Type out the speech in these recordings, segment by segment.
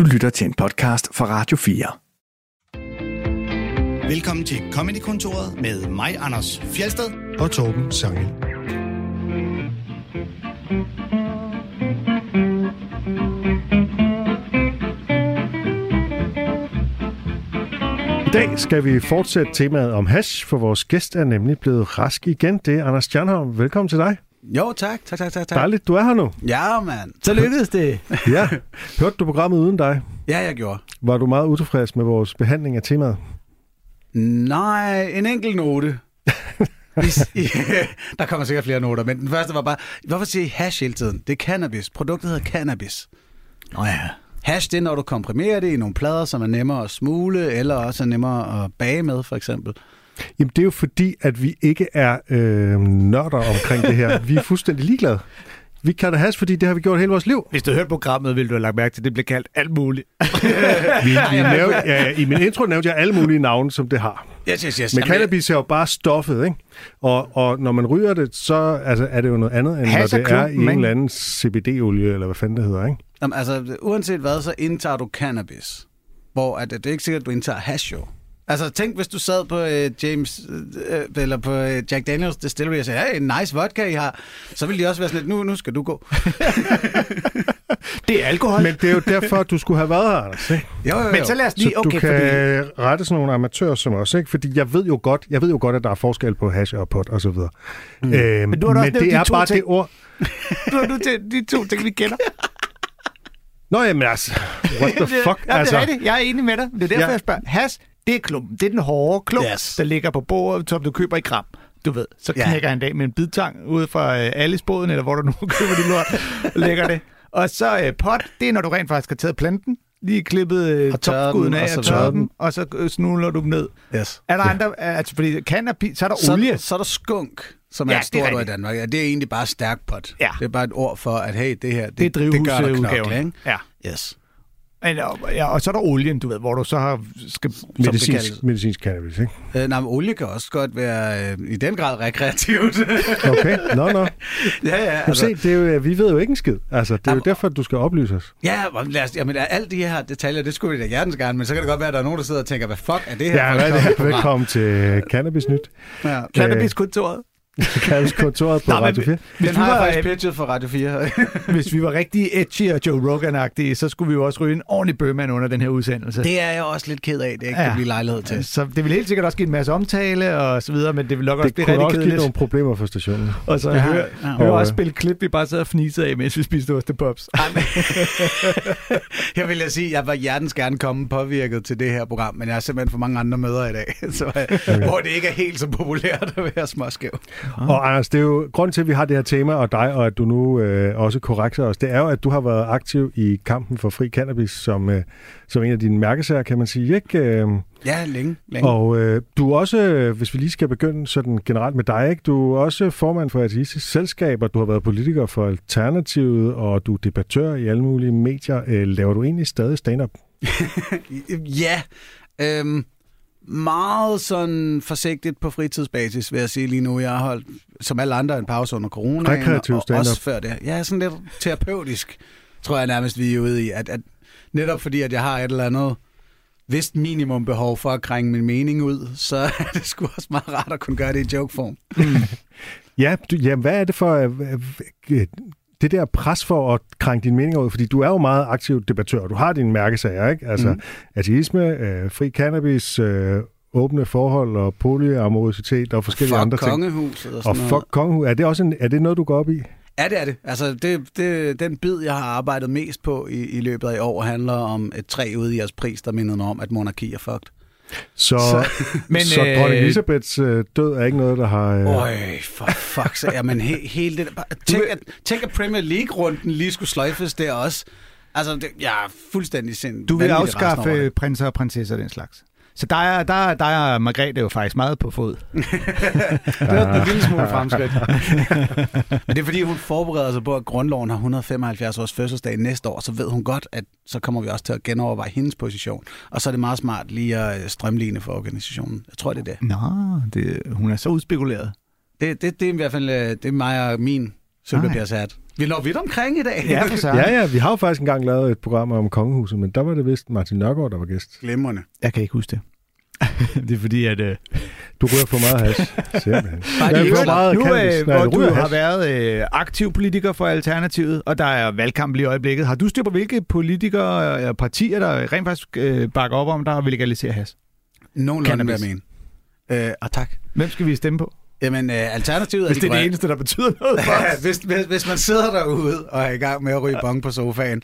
Du lytter til en podcast fra Radio 4. Velkommen til Comedy-kontoret med mig, Anders Fjelsted. og Torben Sangel. I dag skal vi fortsætte temaet om hash, for vores gæst er nemlig blevet rask igen. Det er Anders Stjernholm. Velkommen til dig. Jo, tak. Tak, tak, tak. tak. Dejligt, du er her nu. Ja, mand. Så lykkedes det. Ja. Hørte du programmet uden dig? Ja, jeg gjorde. Var du meget utilfreds med vores behandling af temaet? Nej, en enkelt note. I, der kommer sikkert flere noter, men den første var bare, hvorfor siger I hash hele tiden? Det er cannabis. Produktet hedder cannabis. Nå ja. Hash, det er, når du komprimerer det i nogle plader, som er nemmere at smule, eller også er nemmere at bage med, for eksempel. Jamen, det er jo fordi, at vi ikke er øh, nørder omkring det her. Vi er fuldstændig ligeglade. Vi kan da hash, fordi det har vi gjort hele vores liv. Hvis du hørte programmet, ville du have lagt mærke til, at det blev kaldt alt muligt. Vi, vi nævnte, ja, I min intro nævnte jeg alle mulige navne, som det har. Yes, yes, yes. Men cannabis er jo bare stoffet, ikke? Og, og når man ryger det, så altså, er det jo noget andet, end når det er i en ikke? eller anden CBD-olie, eller hvad fanden det hedder, ikke? Jamen, altså, uanset hvad, så indtager du cannabis. Hvor at, det er ikke sikkert, at du indtager hash, jo. Altså, tænk, hvis du sad på øh, James, øh, eller på øh, Jack Daniels Distillery og sagde, hey, nice vodka, I har. Så ville de også være sådan lidt, nu, nu skal du gå. Det er alkohol. Men det er jo derfor, du skulle have været her, Anders, ikke? Jo, jo, jo. Men så lad os Så lige... du Okay, kan fordi... rette sådan nogle amatører som os, ikke? Fordi jeg ved jo godt, jeg ved jo godt, at der er forskel på hash og pot og så videre. Mm. Øhm, Men du har da også men det de er to bare ting. det ord. Du har nu til de to ting, vi kender. Nå, jamen altså, what the fuck? Ja, altså, det er rigtigt. Jeg er enig med dig. Det er derfor, Ja. jeg spørger. Has, det er klumpen. Det er den hårde klump, Yes. der ligger på bordet, som du køber i gram. Du ved, så Ja. knækker han en dag med en bidtang ude fra øh, Alice-båden, eller hvor du nu køber dit lort, og lægger det. Og så øh, pot, det er, når du rent faktisk har taget planten, lige klippet øh, topskuden den, af og og tørret den, og så øh, snuller du dem ned. Yes. Er der andre, altså fordi cannabis, så er der Så, olie. så er der skunk, som er Ja, et det er stort ord i. Danmark. Ja, det er egentlig bare stærk pot. Ja. Det er bare et ord for, at hey, det her, det, Det det gør der knokle, ikke? Ja. Yes. Men, og, ja, og så er der olien, du ved, hvor du så har... Skal, som det kaldes. medicinsk, medicinsk cannabis, ikke? Øh, nej, men olie kan også godt være øh, i den grad rekreativt. Okay, nå, nå. ja, ja. Altså, se, det er jo, øh, vi ved jo ikke en skid. Altså, det er jo Jamen, derfor, du skal oplyse os. Ja, men lad os, jamen, alle de her detaljer, det skulle vi da hjertens gerne, men så kan det godt være, at der er nogen, der sidder og tænker, hvad fuck er det her? Ja, hvad er det? program? Velkommen til Cannabis Nyt. Ja. Cannabiskontoret. Cannabis-kontoret på Nå, men Radio 4. Hvis Den vi, har jeg var, faktisk øh, pitchet for Radio 4. hvis vi var rigtig edgy og Joe Rogan-agtige, så skulle vi jo også ryge en ordentlig bøgemand under den her udsendelse. det er jeg også lidt ked af, det ikke Ja. kan blive lejlighed til. Så det vil helt sikkert også give en masse omtale og så videre, men det vil nok også Det blive kunne rigtig også give kedeligt. nogle problemer for stationen. Og så Ja, høre, ja. høre Og, også øh, spille klip, vi bare sad og fnisede af, mens vi spiste ostepops. Jeg vil jeg sige, at jeg var hjertens gerne komme påvirket til det her program, men jeg har simpelthen for mange andre møder i dag, så, okay. hvor det ikke er helt så populært at være småskæv. Og Anders, det er jo grunden til, at vi har det her tema, og dig, og at du nu øh, også korrekter os, det er jo, at du har været aktiv i kampen for fri cannabis som, øh, som en af dine mærkesager, kan man sige, ikke? Øh, Ja, længe. længe. og øh, du er også, øh, hvis vi lige skal begynde sådan generelt med dig, ikke? du er også formand for Ateistisk Selskab, og du har været politiker for Alternativet, og du er debattør i alle mulige medier. Øh, laver du egentlig stadig stand-up? Ja, øhm, meget sådan forsigtigt på fritidsbasis, vil jeg sige lige nu. Jeg har holdt, som alle andre, en pause under corona. Rekreativ og også før det. Ja, sådan lidt terapeutisk, tror jeg nærmest, vi er ude i. At, at netop fordi, at jeg har et eller andet vist minimum behov for at krænge min mening ud, så er det sgu også meget rart at kunne gøre det i jokeform. Ja, du, ja, hvad er det for øh, øh, det der pres for at krænke din mening ud? Fordi du er jo meget aktiv debattør. Du har dine mærkesager, ikke? Altså mm. ateisme, øh, fri cannabis, øh, åbne forhold og polyamorositet og forskellige Fuck andre ting. kongehuset og Og sådan noget. fuck kongehus. Er det også en, er det noget, du går op i? Ja, det er det. Altså, det, det, den bid, jeg har arbejdet mest på i, i løbet af i år, handler om et træ ude i jeres pris, der mindede mig om, at monarki er fucked. Så, Så- men, så øh, dronning Elisabeths øh, død er ikke noget, der har... Øh, Øj, for fuck, så, jamen, he, hele det der, tænk, at, tænk, at Premier League-runden lige skulle sløjfes der også. Altså, det, jeg er fuldstændig sind. Du vil afskaffe prinser og prinsesser og den slags. Så der er, der, der er Margrethe jo faktisk meget på fod. Det er en lille smule fremskridt. Men det er fordi, hun forbereder sig på, at grundloven har 175 års fødselsdag næste år, så ved hun godt, at så kommer vi også til at genoverveje hendes position. Og så er det meget smart lige at øh, strømligne for organisationen. Jeg tror, det er det. Nå, det, hun er så udspekuleret. Det, det, det er i hvert fald øh, det er mig og min sølvpapirshat. Vi når vidt omkring i dag. Ja, for. Ja, ja, vi har jo faktisk engang lavet et program om kongehuset, men der var det vist Martin Nørgaard, der var gæst. Glimrende. Jeg kan ikke huske det. det er fordi, at... Øh, Du ryger for meget hash. Simpelthen. Bare Ja, for meget nu, cannabis. øh, Nej, hvor du ryger har været øh, aktiv politiker for Alternativet, og der er valgkamp lige i øjeblikket. Har du styr på, hvilke politikere og partier, der rent faktisk øh, bakker op om, der vil legalisere has? Nogenlunde, Cannabis. jeg mener. Øh, og tak. Hvem skal vi stemme på? Jamen, øh, alternativet er Hvis de det er det eneste, der betyder noget for os. hvis, hvis, hvis man sidder derude og er i gang med at ryge bong på sofaen,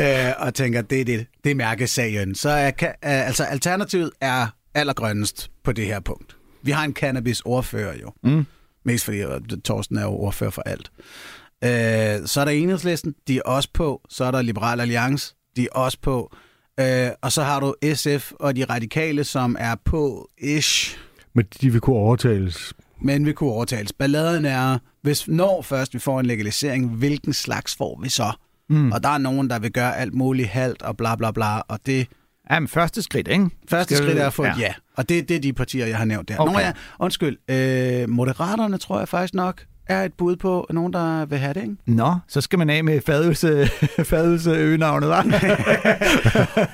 øh, og tænker, det er det, det er mærkesagen, så er, ka- øh, altså, alternativet er allergrønnest på det her punkt. Vi har en cannabis-ordfører jo. Mm. Mest fordi Torsten er jo ordfører for alt. Øh, så er der enhedslisten, de er også på. Så er der Liberal Alliance, de er også på. Øh, og så har du SF og de radikale, som er på ish Men de vil kunne overtales. men vi kunne overtales. Balladen er, hvis når først vi får en legalisering, hvilken slags får vi så? Mm. Og der er nogen, der vil gøre alt muligt halvt og bla bla bla, og det Ja, men første skridt, ikke? første Skal skridt er at få ja. ja. Og det, det er de partier, jeg har nævnt der. Okay. Nå ja, undskyld, øh, Moderaterne tror jeg faktisk nok er et bud på nogen, der vil have det, ikke? Nå, så skal man af med fadelse, fadelse øgenavnet, hva'?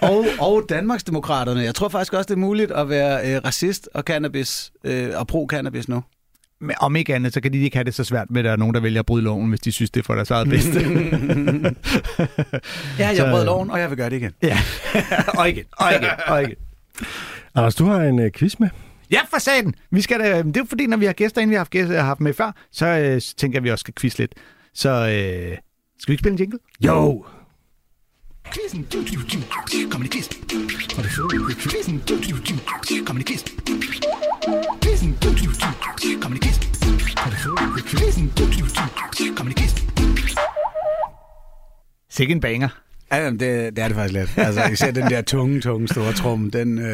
og, og Danmarksdemokraterne. Jeg tror faktisk også, det er muligt at være øh, racist og cannabis øh, og pro-cannabis nu. Men om ikke andet, så kan de ikke have det så svært med, at der er nogen, der vælger at bryde loven, hvis de synes, det er for deres eget bedste. Ja, jeg brød loven, og jeg vil gøre det igen. ja, og igen, og igen, og igen. Anders, du har en uh, quiz med. Ja, for satan! Vi skal da, det er jo fordi, når vi har gæster, inden vi har haft gæster, jeg har haft med før, så øh, tænker jeg, at vi også skal quizze lidt. Så øh, skal vi ikke spille en jingle? Jo! Quizzen. Comedy quiz. Quizzen. Comedy quiz. Quizzen. Comedy quiz. Sikke en banger. Ja, det, det er det faktisk lidt. Altså, især den der tunge, tunge store trum, den øh,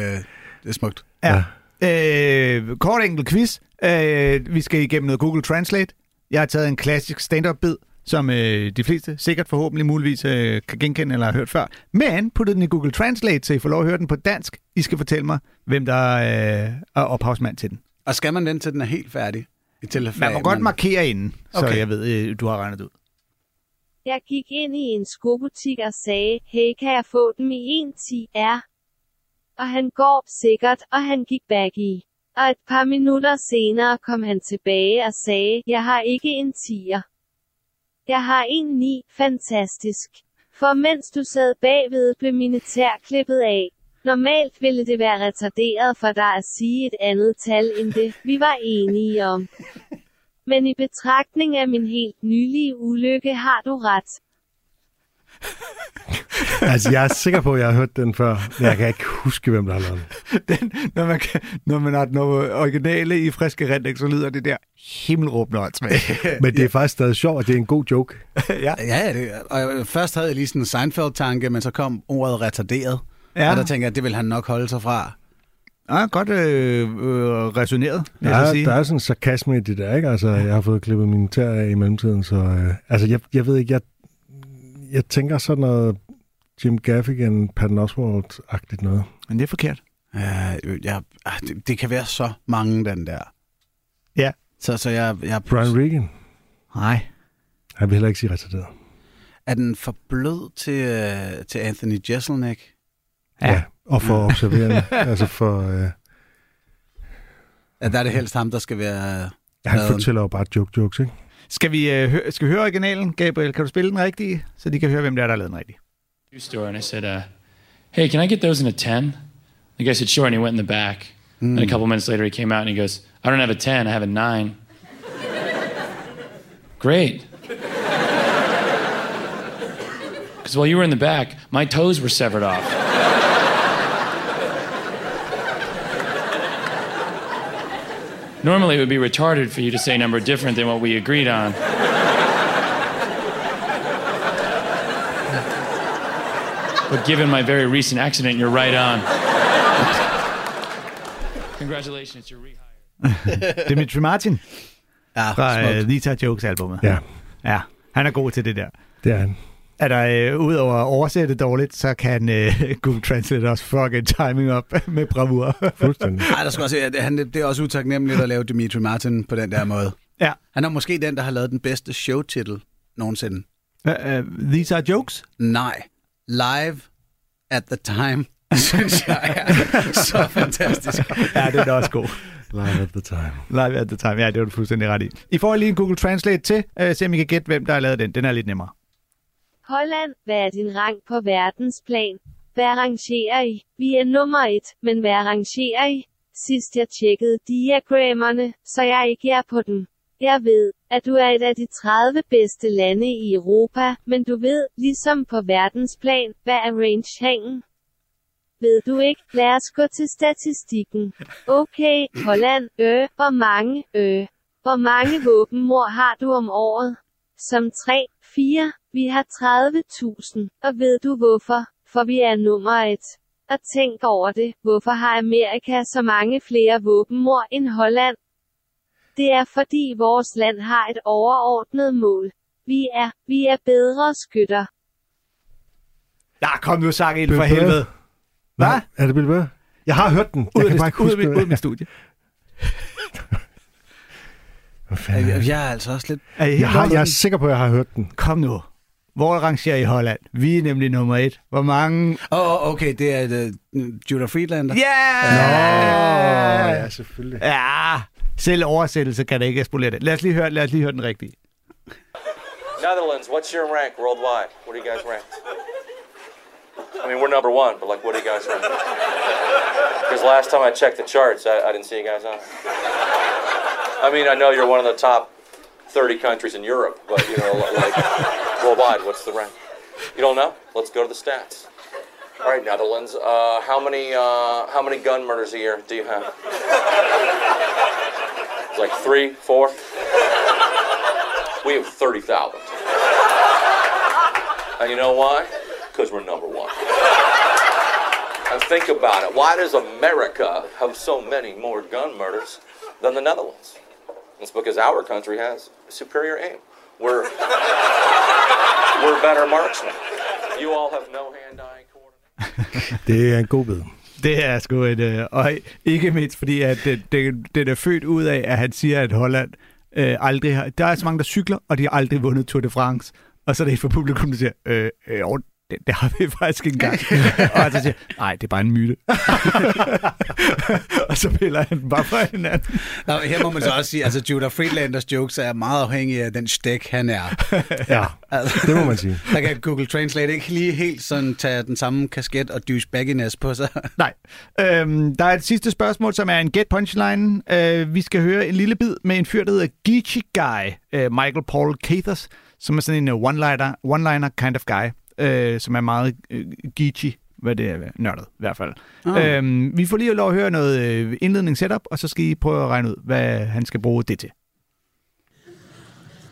det er smukt. Ja. Øh, kort enkelt quiz. Øh, vi skal igennem noget Google Translate. Jeg har taget en klassisk stand-up-bid, som øh, de fleste sikkert forhåbentlig muligvis øh, kan genkende eller har hørt før. Men puttet den i Google Translate, så I får lov at høre den på dansk. I skal fortælle mig, hvem der øh, er ophavsmand til den. Og skal man vente til den er helt færdig? I tilfælde, Man må godt markere inden, så Okay. jeg ved, øh, du har regnet det ud. Jeg gik ind i en skobutik og sagde, hey kan jeg få dem i en 10R? Og han går sikkert, og han gik bag i. Og et par minutter senere kom han tilbage og sagde, jeg har ikke en 10'er. Jeg har en 9, fantastisk. For mens du sad bagved, blev mine tær klippet af. Normalt ville det være retarderet for dig at sige et andet tal end det, vi var enige om. Men i betragtning af min helt nylige ulykke har du ret. Altså, jeg er sikker på, at jeg har hørt den før, men jeg kan ikke huske, hvem der har lavet den. Den, når, man kan, når man har den originale i friske rendæk, så lyder det der himmelråbende åndssvagt. Men det er faktisk stadig sjovt, og det er en god joke. ja. Ja, ja det, og jeg- først havde jeg lige sådan en Seinfeld-tanke, men så kom ordet retarderet. Ja. Og der tænker jeg, at det vil han nok holde sig fra. Ja, godt øh, øh, resoneret, vil Der jeg så er, sige. der er sådan en sarkasme i det der, ikke? Altså, jeg har fået klippet mine tæer af i mellemtiden, så... Øh, altså, jeg, jeg ved ikke, jeg, jeg tænker sådan noget Jim Gaffigan, Patton Oswalt-agtigt noget. Men det er forkert. Ja, ja, ah, det, det kan være så mange, den der. Ja. Så, så jeg, jeg Brian Regan. Nej. Han vil heller ikke sige retarderet. er den for blød til, øh, til Anthony Jeselnik? Ja. ja. Og for observerende. altså for... Øh, Ja, der er det helst ham, der skal være... han Maden. fortæller jo bare joke-jokes, ikke? Skal vi, øh, hø- skal vi høre originalen, Gabriel? Kan du spille den rigtige, så de kan høre, hvem det er, der har lavet den rigtige? store and I said, uh, "Hey, can I get those in a 10? The guy said, "Sure," and he went in the back. And a couple minutes later, he came out and he goes, "I don't have a 10, I have a 9. Great. Because while you were in the back, my toes were severed off. Normally, it would be retarded for you to say a number different than what we agreed on. But given my very recent accident, you're right on. Congratulations, you're rehired. Dimitri Martin Ja, fra uh, smukt. Lita Jokes-albummet. Ja, ja. Han er god til det der. det er han. Er der, øh, udover at oversætte dårligt, så kan øh, Google Translate også fuck et timing op med bravur. Fuldstændig. Ej, der skal også, at han, det er også utaknemmeligt at lave Dimitri Martin på den der måde. ja. Han er måske den, der har lavet den bedste showtitel nogensinde. Uh, uh, these are jokes? Nej. Live at the time, synes jeg er så fantastisk. Ja, det er da også god. Live at the time. Live at the time. Ja, det var du fuldstændig ret i. I får lige en Google Translate til. Uh, se om I kan gætte, hvem der har lavet den. Den er lidt nemmere. Holland, hvad er din rang på verdensplan? Hvad rangerer I? Vi er nummer et, men hvad rangerer I? Sidst jeg tjekkede diagrammerne, så jeg ikke er på den. Jeg ved, at du er et af de 30 bedste lande i Europa, men du ved, ligesom på verdensplan, hvad er rangen? Ved du ikke? Lad os gå til statistikken. Okay, Holland, øh, hvor mange, øh, hvor mange våbenmord har du om året? Som 3, 4, vi har 30.000, og ved du hvorfor? For vi er nummer et. Og tænk over det, hvorfor har Amerika så mange flere våbenmord end Holland? Det er fordi vores land har et overordnet mål. Vi er, vi er bedre skytter. Ja, kom nu, sang ind Bill for helvede. Hvad? Er det Bill Burr? Jeg har hørt den. Ud Jeg af kan bare ikke ud af huske mit, ud af det. mit studie. Hvad fanden er det? Jeg, jeg er altså også lidt... Er Jeg, har, jeg er sikker på, at jeg har hørt den. Kom nu. Hvor rangerer I Holland? Vi er nemlig nummer et. Hvor mange... Åh, oh, okay, det er uh, Judah Friedlander. Yeah! Åh, ja, selvfølgelig. Ja, selv oversættelse kan da ikke spolere det. Lad os lige høre, lad os lige høre den rigtige. Netherlands, what's your rank worldwide? What do you guys rank? I mean, we're number one, but like, what do you guys rank? Because last time I checked the charts, I, I didn't see you guys on. I mean, I know you're one of the top 30 countries in Europe, but you know, like worldwide, what's the rank? You don't know? Let's go to the stats. All right, Netherlands. Uh, how many uh, how many gun murders a year do you have? It's like three, four. We have 30,000. And you know why? Because we're number one. And think about it. Why does America have so many more gun murders than the Netherlands? It's because our country has superior aim. We're, we're better marksmen. You all have no hand-eye coordination. Det er en god bid. Det er sgu et... Øh, og ikke mindst fordi, at det, det, det er født ud af, at han siger, at Holland øh, aldrig har... Der er så mange, der cykler, og de har aldrig vundet Tour de France. Og så er det et for publikum, der siger, øh, øh, det, det har vi faktisk ikke engang. og så siger, nej, det er bare en myte. og så piller han den bare fra hinanden. Nå, her må man så også sige, altså Judah Friedlanders jokes er meget afhængige af den stik, han er. Ja, Altså, det må man sige. der kan Google Translate ikke lige helt sådan tage den samme kasket og douchebagginess på sig. Nej. Øhm, der er et sidste spørgsmål, som er en get punchline. Øh, vi skal høre en lille bid med en fyr, der hedder Geechee Guy, øh, Michael Paul Cathers, som er sådan en uh, one-liner, one-liner kind of guy, øh, som er meget øh, geechy, hvad det er, nørdet i hvert fald. Ah. Øhm, vi får lige lov at høre noget øh, indledning setup, og så skal I prøve at regne ud, hvad han skal bruge det til.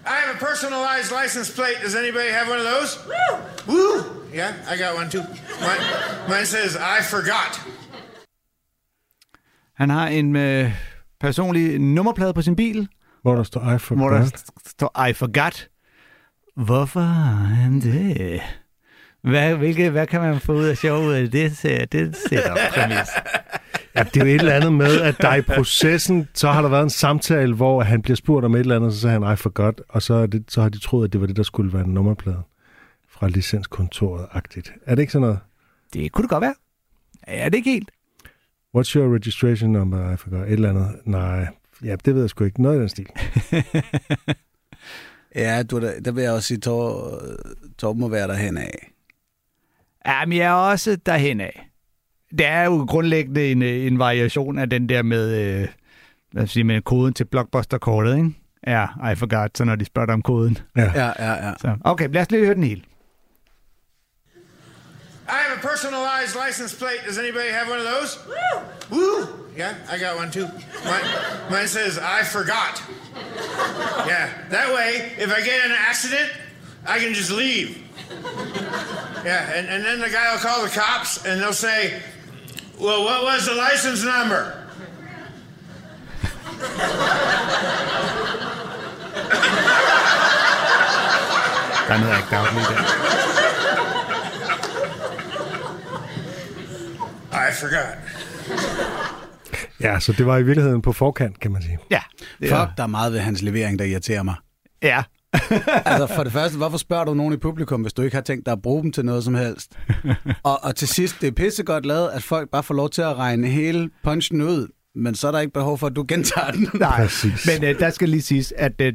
I have a personalized license plate. Does anybody have one of those? Woo! Woo! Yeah, I got one too. Mine, mine says, I forgot. Han har en øh, personlig nummerplade på sin bil, Hvor der står, I hvor forgot. der st- står, I forgot. Hvorfor har han det? Hvad, hvilke, hvad kan man få ud af sjov ud af det, det setup-præmis? Ja, det er jo et eller andet med, at der i processen, så har der været en samtale, hvor han bliver spurgt om et eller andet, så siger han, I forgot, og så, det, så har de troet, at det var det, der skulle være en nummerplade fra licenskontoret-agtigt. Er det ikke sådan noget? Det kunne det godt være. Ja, det er ikke helt. What's your registration number? I forgot. Et eller andet. Nej, ja, det ved jeg sgu ikke. Noget i den stil. Ja, du, der, der vil jeg også sige, Tor, Torben må være derhen af. Ja, men jeg er også derhen af. Det er jo grundlæggende en, øh, en variation af den der med, øh, hvad skal jeg sige, med koden til Blockbuster-kortet, ikke? Ja, I forgot, så når de spørger dig om koden. Ja. Ja, ja, ja. Så, okay, lad os lige høre den hele. I have a personalized license plate. Does anybody have one of those? Woo! Woo! Yeah, I got one too. Mine, mine says, I forgot. Yeah, that way, if I get in an accident, I can just leave. Yeah, and, and then the guy will call the cops and they'll say, Well, what was the license number? Der er noget lige der. I forgot. ja, så det var i virkeligheden på forkant, kan man sige. Ja. Fuck, der er meget ved hans levering, der irriterer mig. ja. Altså for det første, hvorfor spørger du nogen i publikum, hvis du ikke har tænkt dig at bruge dem til noget som helst? Og, og til sidst, det er pissegodt lavet, at folk bare får lov til at regne hele punchen ud, men så er der ikke behov for, at du gentager den. Nej, Præcis. men øh, der skal lige siges, at øh,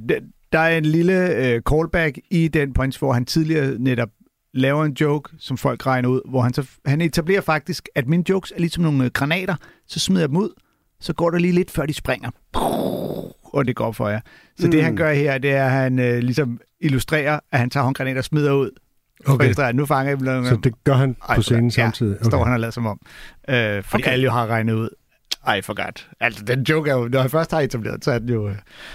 der er en lille øh, callback i den punch, hvor han tidligere netop laver en joke, som folk regner ud, hvor han, så, han etablerer faktisk, at mine jokes er ligesom nogle øh, granater, så smider jeg dem ud, så går der lige lidt, før de springer. Og det går for jer. Så mm. det, han gør her, det er, at han øh, ligesom illustrerer, at han tager håndgranater og smider ud. Okay. Okay. Nu fanger jeg dem. Så det gør han på scenen ja, samtidig? står han og lader som om. Øh, fordi Okay. okay. alle jo har regnet ud. Ej, forgot. Altså, den joke er jo, når han først har etableret, så er den jo... Øh,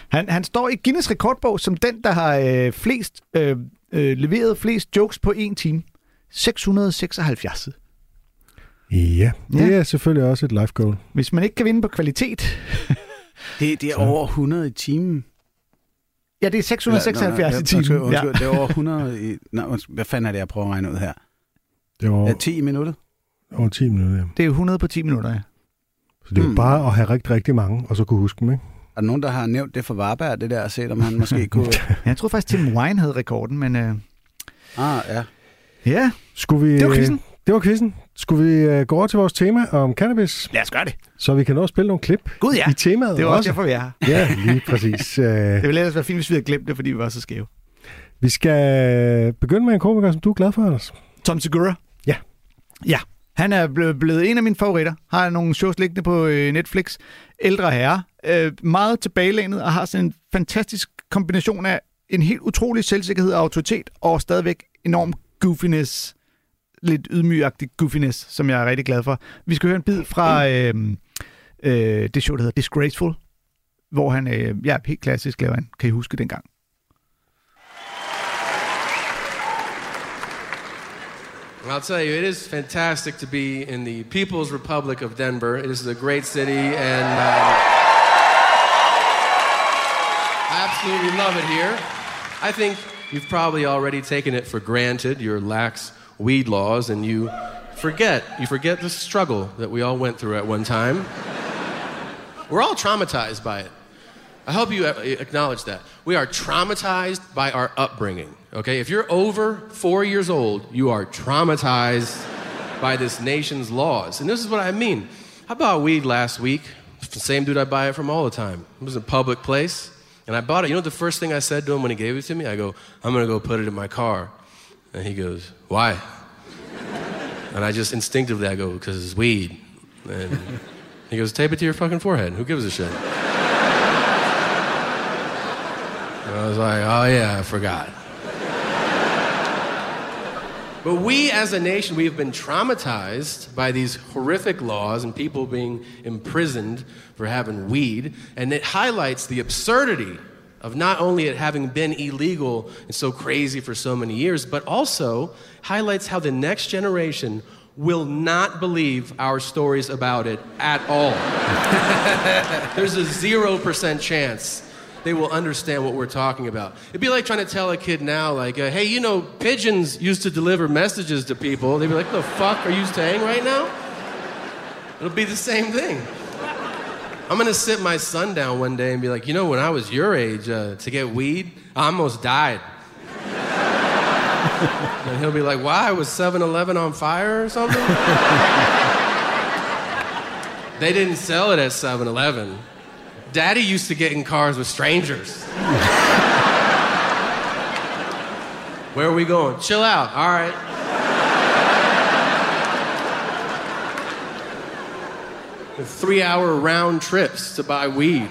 han, han står i Guinness rekordbog som den, der har øh, flest, øh, øh, leveret flest jokes på en time. 676. Ja, det Ja. er selvfølgelig også et life goal. Hvis man ikke kan vinde på kvalitet... Det, det er over 100 i timen. Ja, det er 676 i timen. Undskyld, undskyld, det er over 100 i... Nej, undskyld, hvad fanden er det, jeg prøver at regne ud her? Det var Ja, 10 i minuttet? over 10 minutter, ja. Det er 100 på 10 minutter, ja. Så det er Hmm. bare at have rigtig, rigtig mange, og så kunne huske dem, ikke? Er der nogen, der har nævnt det for Varberg, det der, og set, om han måske kunne... Jeg tror faktisk, Tim Wine havde rekorden, men... Øh, Ah, ja. ja, Skulle vi, det var quizzen. Det var quizzen. Skulle vi øh, gå over til vores tema om cannabis, Lad os gøre det. så vi kan nå at spille nogle klip Gud ja, i temaet det var også derfor, vi er her. Ja, lige præcis. Øh, Det ville ellers være fint, hvis vi havde glemt det, fordi vi var så skæve. vi skal begynde med en komiker, som du er glad for, Anders. Tom Segura. Ja. Ja. Han er blevet, en af mine favoritter. Har nogle shows liggende på øh, Netflix. Ældre herre. Øh, meget tilbagelænet og har sådan en fantastisk kombination af en helt utrolig selvsikkerhed og autoritet, og stadigvæk enorm goofiness. Lidt ydmygagtig goofiness, som jeg er rigtig glad for. Vi skal høre en bid fra øh, øh, det show, der hedder Disgraceful, hvor han, øh, ja, helt klassisk laver en, Kan I huske dengang? I'll tell you, it is fantastic to be in the People's Republic of Denver. It is a great city, and uh, I absolutely love it here. I think you've probably already taken it for granted, your lax weed laws, and you forget, you forget the struggle that we all went through at one time. We're all traumatized by it. I hope you uh, acknowledge that. We are traumatized by our upbringing. Okay? If you're over four years old, you are traumatized by this nation's laws. And this is what I mean. I bought weed last week. Same dude I buy it from all the time. It was a public place. And I bought it. You know the first thing I said to him when he gave it to me? I go, I'm to go put it in my car. And he goes, Why? And I just instinctively, I go, Because it's weed. And he goes, Tape it to your fucking forehead. Who gives a shit? And I was like, oh yeah, I forgot. But we as a nation, we have been traumatized by these horrific laws and people being imprisoned for having weed. And it highlights the absurdity of not only it having been illegal and so crazy for so many years, but also highlights how the next generation will not believe our stories about it at all. There's a 0% chance they will understand what we're talking about. It'd be like trying to tell a kid now, like, uh, hey, you know, pigeons used to deliver messages to people. They'd be like, the fuck are you saying right now? It'll be the same thing. I'm gonna sit my son down one day and be like, you know, when I was your age, uh, to get weed, I almost died. and he'll be like, why? Was 7 Eleven on fire or something? they didn't sell it at 7 Eleven. Daddy used to get in cars with strangers. Where are we going? Chill out. All right. Three hour round trips to buy weed.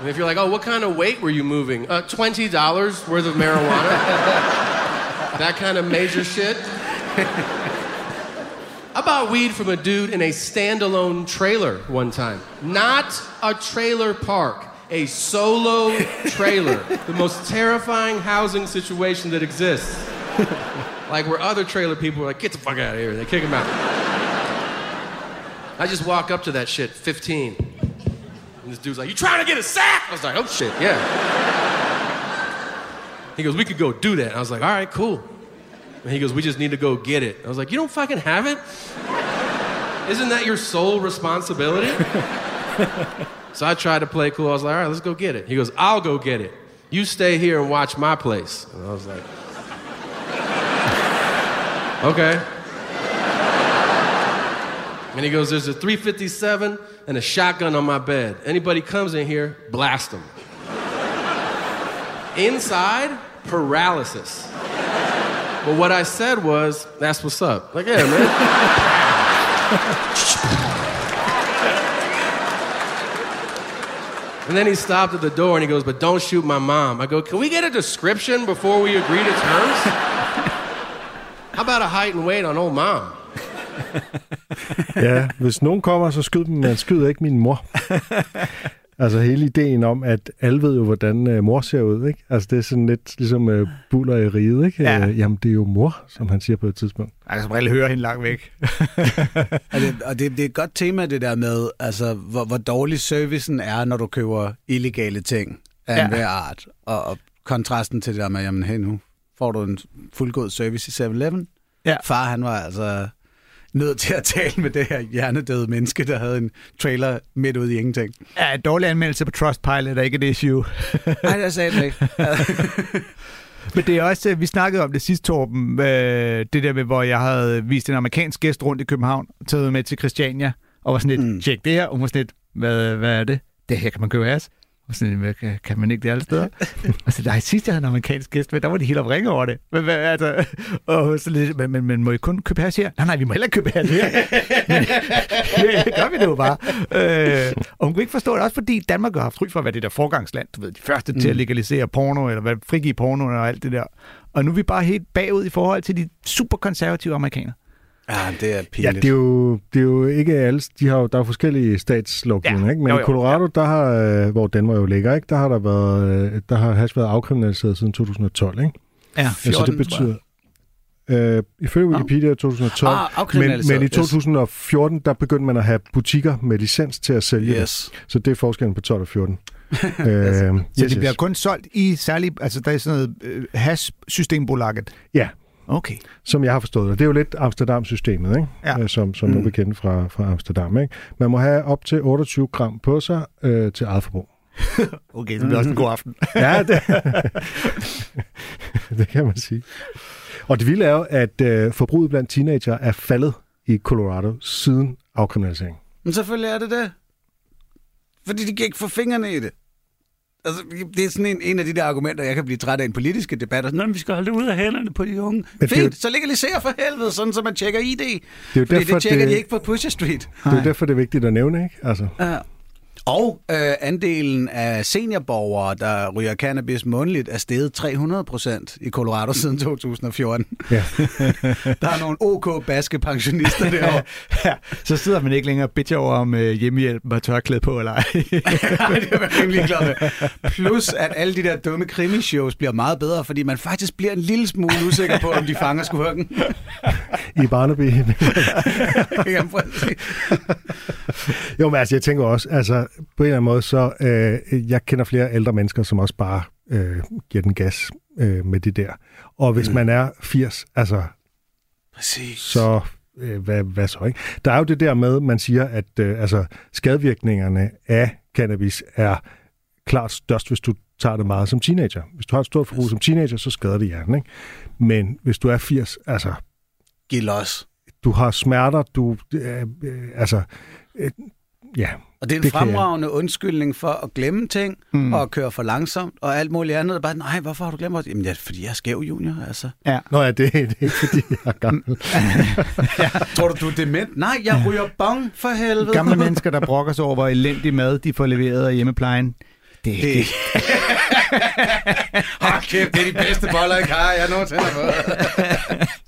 And if you're like, oh, what kind of weight were you moving? Uh, $20 worth of marijuana. that kind of major shit. I bought weed from a dude in a standalone trailer one time. Not a trailer park, a solo trailer. the most terrifying housing situation that exists. like where other trailer people are like, get the fuck out of here. They kick him out. I just walk up to that shit, 15. And this dude's like, you trying to get a sack? I was like, oh shit, yeah. He goes, we could go do that. I was like, all right, cool. And he goes, we just need to go get it. I was like, you don't fucking have it? Isn't that your sole responsibility? so I tried to play cool. I was like, all right, let's go get it. He goes, I'll go get it. You stay here and watch my place. And I was like, okay. And he goes, There's a 357 and a shotgun on my bed. Anybody comes in here, blast them. Inside, paralysis. But what I said was, That's what's up. Like, yeah, man. And then he stopped at the door and he goes, But don't shoot my mom. I go, Can we get a description before we agree to terms? How about a height and weight on old mom? Ja, hvis nogen kommer, så skyd dem, men skyd ikke min mor. altså hele ideen om, at alle ved jo, hvordan uh, mor ser ud, ikke? Altså det er sådan lidt ligesom uh, buller i riget, ikke? Ja. Uh, jamen det er jo mor, som han siger på et tidspunkt. Jeg kan som regel høre hende langt væk. Og, det, og det, det er et godt tema, det der med, altså, hvor, hvor dårlig servicen er, når du køber illegale ting af Ja. ja. enhver art. Og, og kontrasten til det der med, jamen hey, nu får du en fuldgod service i 7-Eleven. Ja. Far, han var altså nødt til at tale med det her hjernedøde menneske, der havde en trailer midt ude i ingenting. Ja, dårlig anmeldelse på Trustpilot er ikke et issue. Nej, det sagde det ikke. Men det er også, øh, vi snakkede om det sidste, Torben, øh, det der med, hvor jeg havde vist en amerikansk gæst rundt i København, taget med til Christiania, og var sådan lidt, mm. Mm. tjek det her, og hun var sådan lidt, hvad, hvad er det? Det her kan man købe as. Og sådan, lidt, "Hvad, kan, kan man ikke det alle steder? og så nej, sidst jeg havde en amerikansk gæst med, der var de helt opringet over det. Men, altså, og så lidt, men, men, men, må I kun købe has her? Nej, nej, vi må heller ikke købe has her. men, ja, det gør vi det jo bare. Øh, og hun kunne ikke forstå det, også fordi Danmark har haft ry for at være det der forgangsland, du ved, de første mm. til at legalisere porno, eller hvad, frigive porno og alt det der. Og nu er vi bare helt bagud i forhold til de super konservative amerikanere. Ja, det er Ja, pinligt. det er jo, det er jo ikke alle, de har jo, der er forskellige statslovgivninger, Ja, ikke? Men jo, i jo, Colorado, der har, øh, hvor Danmark jo ligger, ikke? Der har der været, øh, der har hash været afkriminaliseret siden 2012, ikke? Ja. Ja, så 14, det tror jeg. betyder, øh, ifølge Wikipedia 2012, Ah, men, men i yes. 2014, der begyndte man at have butikker med licens til at sælge det. Yes. Så det er forskellen på 12 og 14. øh, Så yes, det bliver yes. kun solgt i særlig, altså der er sådan noget øh, hash-systembolaget. Ja, Okay. som jeg har forstået. Og det er jo lidt Amsterdam-systemet, ikke? Ja. Øh, som, som mm. nu er kendt fra, fra Amsterdam. Ikke? Man må have op til 28 gram på sig øh, til eget forbrug. Okay, så bliver også en god aften. Ja, det, det kan man sige. Og det vilde er jo, at øh, forbruget blandt teenager er faldet i Colorado siden afkriminalisering. Men selvfølgelig er det det. Fordi de kan ikke få fingrene i det. Altså, det er sådan en, en af de der argumenter, jeg kan blive træt af i en politiske debatter. Sådan, "Nå, men vi skal holde det ud af hænderne på de unge. Men er Fint, jo- så legaliser for helvede, sådan så man tjekker ID. Det er jo Fordi derfor, det tjekker det- de ikke på Pusher Street. Det er jo derfor, det er vigtigt at nævne, ikke? Altså, Ja. Og øh, andelen af seniorborgere, der ryger cannabis månedligt, er steget 300 procent i Colorado siden 2014. ja. Der er nogle OK baske pensionister derovre. ja, så sidder man ikke længere og bitcher over, om øh, hjemmehjælpen har tørklæde på eller ej. Nej, det er man rimelig glad med. Plus, at alle de der dumme krimishows bliver meget bedre, fordi man faktisk bliver en lille smule usikker på, om de fanger skurken. I Barnaby. Ja, jo, men altså, jeg tænker også, altså, på en eller anden måde, så øh, jeg kender flere ældre mennesker, som også bare øh, giver den gas øh, med det der. Og hvis mm. man er 80, altså, præcis. så øh, hvad, hvad så, ikke? Der er jo det der med, man siger, at øh, altså, skadevirkningerne af cannabis er klart størst, hvis du tager det meget som teenager. Hvis du har et stort forbrug som teenager, så skader det hjernen, ikke? Men hvis du er 80, altså, Giv los. du har smerter, du, øh, øh, altså, øh, ja, Og det er en Det jeg. fremragende undskyldning for at glemme ting, mm. og at køre for langsomt, og alt muligt andet. Bare, nej, hvorfor har du glemt det? Jamen, ja, fordi jeg er skæv junior, altså. Nå ja, det, det er ikke fordi, jeg er gammel. Tror du, du er dement? Nej, jeg ryger bong for helvede. Gamle mennesker, der brokker sig over, hvor elendig mad de får leveret af hjemmeplejen. Det, Det... det, Hold kæft, det er de bedste boller, jeg har, jeg nogensinde har fået.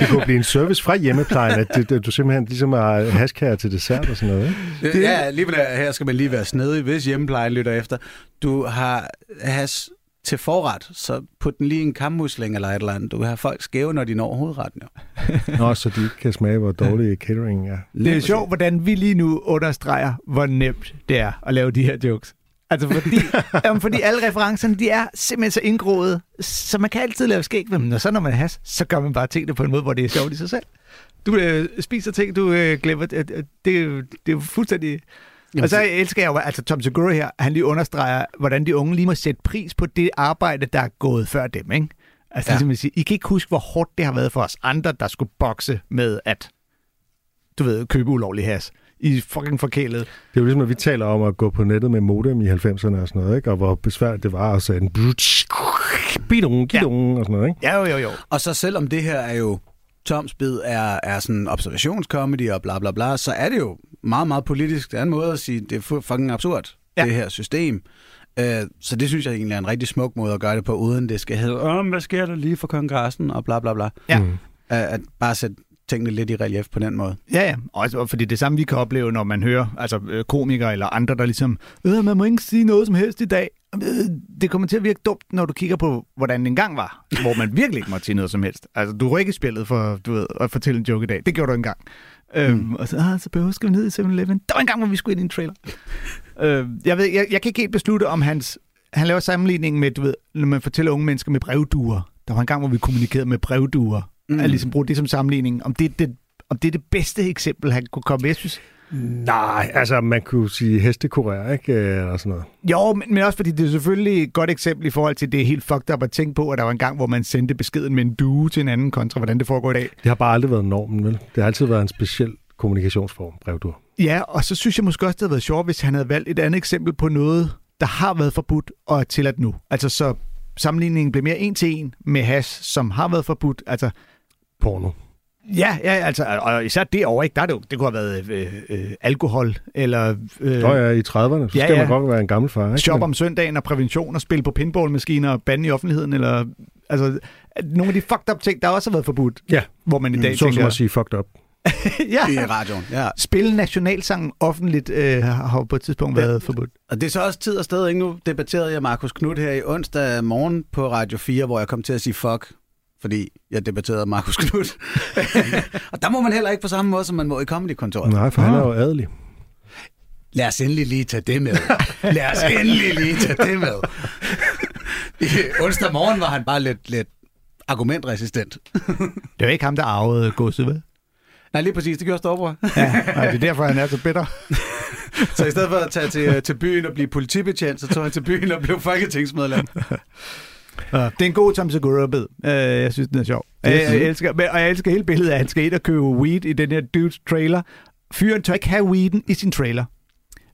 Det kunne blive en service fra hjemmeplejen, at det, det, du simpelthen ligesom har haskærer til dessert og sådan noget. Ikke? Det... Ja, alligevel er- her skal man lige være snedig, hvis hjemmeplejen lytter efter. Du har has til forret, så put den lige i en kammusling eller et eller andet. Du have folk skæve, når de når hovedretten. Jo. Nå, så de ikke kan smage, hvor dårlig catering er. det er sjovt, hvordan vi lige nu understreger, hvor nemt det er at lave de her jokes. Altså fordi, jamen, fordi alle referencerne, de er simpelthen så indgroede, så man kan altid lave skæg med dem. Og så når man has, så gør man bare tingene på en måde, hvor det er sjovt i sig selv. Du øh, spiser ting, du øh, glemmer. Det, det, det er jo fuldstændig Jamen, og så elsker jeg jo, altså Tom Segura her, han lige understreger, hvordan de unge lige må sætte pris på det arbejde, der er gået før dem, ikke? Altså, ja. ligesom at sige, I kan ikke huske, hvor hårdt det har været for os andre, der skulle bokse med at, du ved, købe ulovlig has. I fucking forkælet. Det er jo ligesom, at vi taler om at gå på nettet med modem i 90'erne og sådan noget, ikke? og hvor besværligt det var at sende bidung, gidung og sådan noget. Ikke? Ja, jo, jo, jo. Og så selvom det her er jo Toms bid er, er sådan observationscomedy og bla bla bla, så er det jo meget, meget politisk. Det er en måde at sige, det er fu- fucking absurd, ja. Ja. det her system. Øh, så det synes jeg egentlig er en rigtig smuk måde at gøre det på, uden det skal hedde, om hvad sker der lige for kongressen og bla bla bla. Ja. Mm. At, at bare sætte tingene lidt i relief på den måde. Ja, ja. Også fordi det samme, vi kan opleve, når man hører altså, øh, komikere eller andre, der ligesom, øh, man må ikke sige noget som helst i dag. Øh, det kommer til at virke dumt, når du kigger på, hvordan det engang var, hvor man virkelig ikke måtte sige noget som helst. Altså, du ikke i spillet for du ved, at fortælle en joke i dag. Det gjorde du engang. Øhm, og så, ah, så behøver skal vi ned i 7-Eleven. Der var en gang, hvor vi skulle ind i en trailer. øh, jeg, ved, jeg, jeg kan ikke helt beslutte, om hans... Han laver sammenligning med, du ved, når man fortæller unge mennesker med brevduer. Der var en gang, hvor vi kommunikerede med brevduer. Mm. At ligesom bruge det som sammenligning. Om det, er det, om det er det bedste eksempel, han kunne komme med. Jeg synes, Nej, altså man kunne sige hestekurér, ikke? Eller sådan noget. jo, men, men også fordi det er selvfølgelig et godt eksempel i forhold til, det er helt fucked up at tænke på, at der var en gang, hvor man sendte beskeden med en due til en anden kontra, hvordan det foregår i dag. Det har bare aldrig været normen, vel? Det har altid været en speciel kommunikationsform, brevdur. Ja, og så synes jeg måske også, det havde været sjovt, hvis han havde valgt et andet eksempel på noget, der har været forbudt og er tilladt nu. Altså så sammenligningen blev mere en til en med hash, som har været forbudt. Altså, Porno. ja, ja, altså, og især derovre, ikke? Der er det, jo, det kunne have været øh, øh, alkohol, eller øh, Nå ja, i 30'erne, så Ja, skal ja. man godt være en gammel far, ikke? shop om søndagen og prævention og spille på pinballmaskiner og bande i offentligheden, eller altså, nogle af de fucked up ting, der også har været forbudt. Ja. Hvor man i dag Så som tænker, at sige fucked up. I ja, radioen, ja. spille nationalsangen offentligt øh, har på et tidspunkt været forbudt. Og det er så også tid og sted, ikke? Nu debatterede jeg Markus Knudt her i onsdag morgen på Radio 4, hvor jeg kom til at sige fuck, fordi jeg debatterede Markus Knudt. og der må man heller ikke på samme måde, som man må i Comedy-kontoret. Nej, for han er jo adelig. Lad os endelig lige tage det med. Lad os endelig lige tage det med. I onsdag morgen var han bare lidt, lidt argumentresistent. Det er ikke ham, der arvede godset, vel? Nej, lige præcis, det gjorde Storbror. Ja, og det er derfor, han er så bitter. Så i stedet for at tage til, til byen og blive politibetjent, så tog han til byen og blev folketingsmedlem. Ja. Det er en god Tom Segura-bid. Uh, jeg synes, den er sjov. Uh, jeg elsker, men- og jeg elsker hele billedet af, at han skal ind og købe weed i den her dudes trailer. Fyren tør ikke have weeden i sin trailer.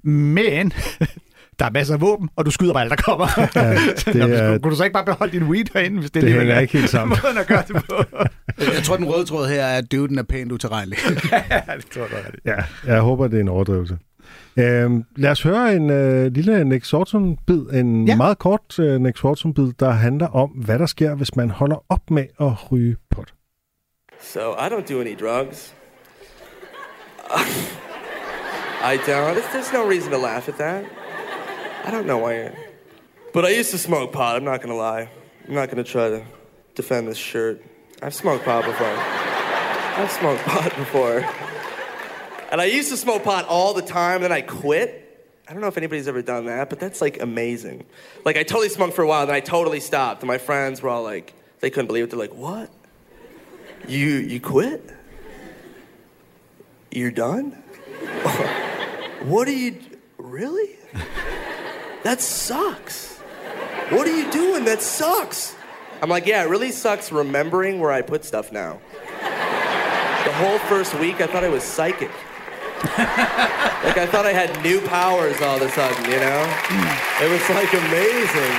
Men der er masser af våben, og du skyder bare alt, der kommer. Ja, det, Nå, er, Kunne du så ikke bare beholde din weed herinde, hvis det, det er ikke helt sammen. måden at gøre det på? Jeg tror, den røde tråd her er, at duden er pænt utilregnelig. ja, det tror jeg, i. Ja, jeg håber, det er en overdrivelse. Øhm, lad os høre en øh, lille Nick Sortum-bid, en ja. Meget kort øh, Nick Sortum-bid, der handler om, hvad der sker, hvis man holder op med at ryge pot. So I don't do any drugs. I don't. There's, there's no reason to laugh at that. I don't know why. But I used to smoke pot. I'm not gonna lie. I'm not gonna try to defend this shirt. I've smoked pot before. I've smoked pot before. And I used to smoke pot all the time. Then I quit. I don't know if anybody's ever done that, but that's like amazing. Like I totally smoked for a while, then I totally stopped. And my friends were all like, they couldn't believe it. They're like, "What? You you quit? You're done? what are you really? That sucks. What are you doing? That sucks." I'm like, "Yeah, it really sucks remembering where I put stuff now." The whole first week, I thought I was psychic. Like I thought I had new powers all of a sudden, you know? It was like amazing.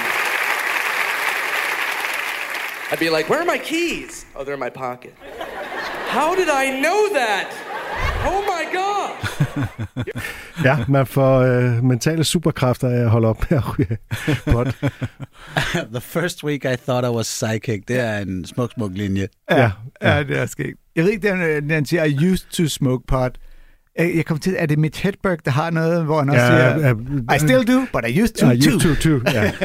I'd be like, where are my keys? Oh, they're in my pocket. How did I know that? Oh my god! Ja, man får øh, mentale superkræfter af at holde op med at ryge pot. The first week I thought I was psychic. Det er en smuk, smuk linje. Ja, Ja, det er skægt. Jeg ved ikke, det er, siger, I used to smoke pot. Jeg jeg kom til, er det Mitch Hedberg, der har noget, hvor han også Ja, siger, ja, I still do, but I used to I too. used to, too. Ja.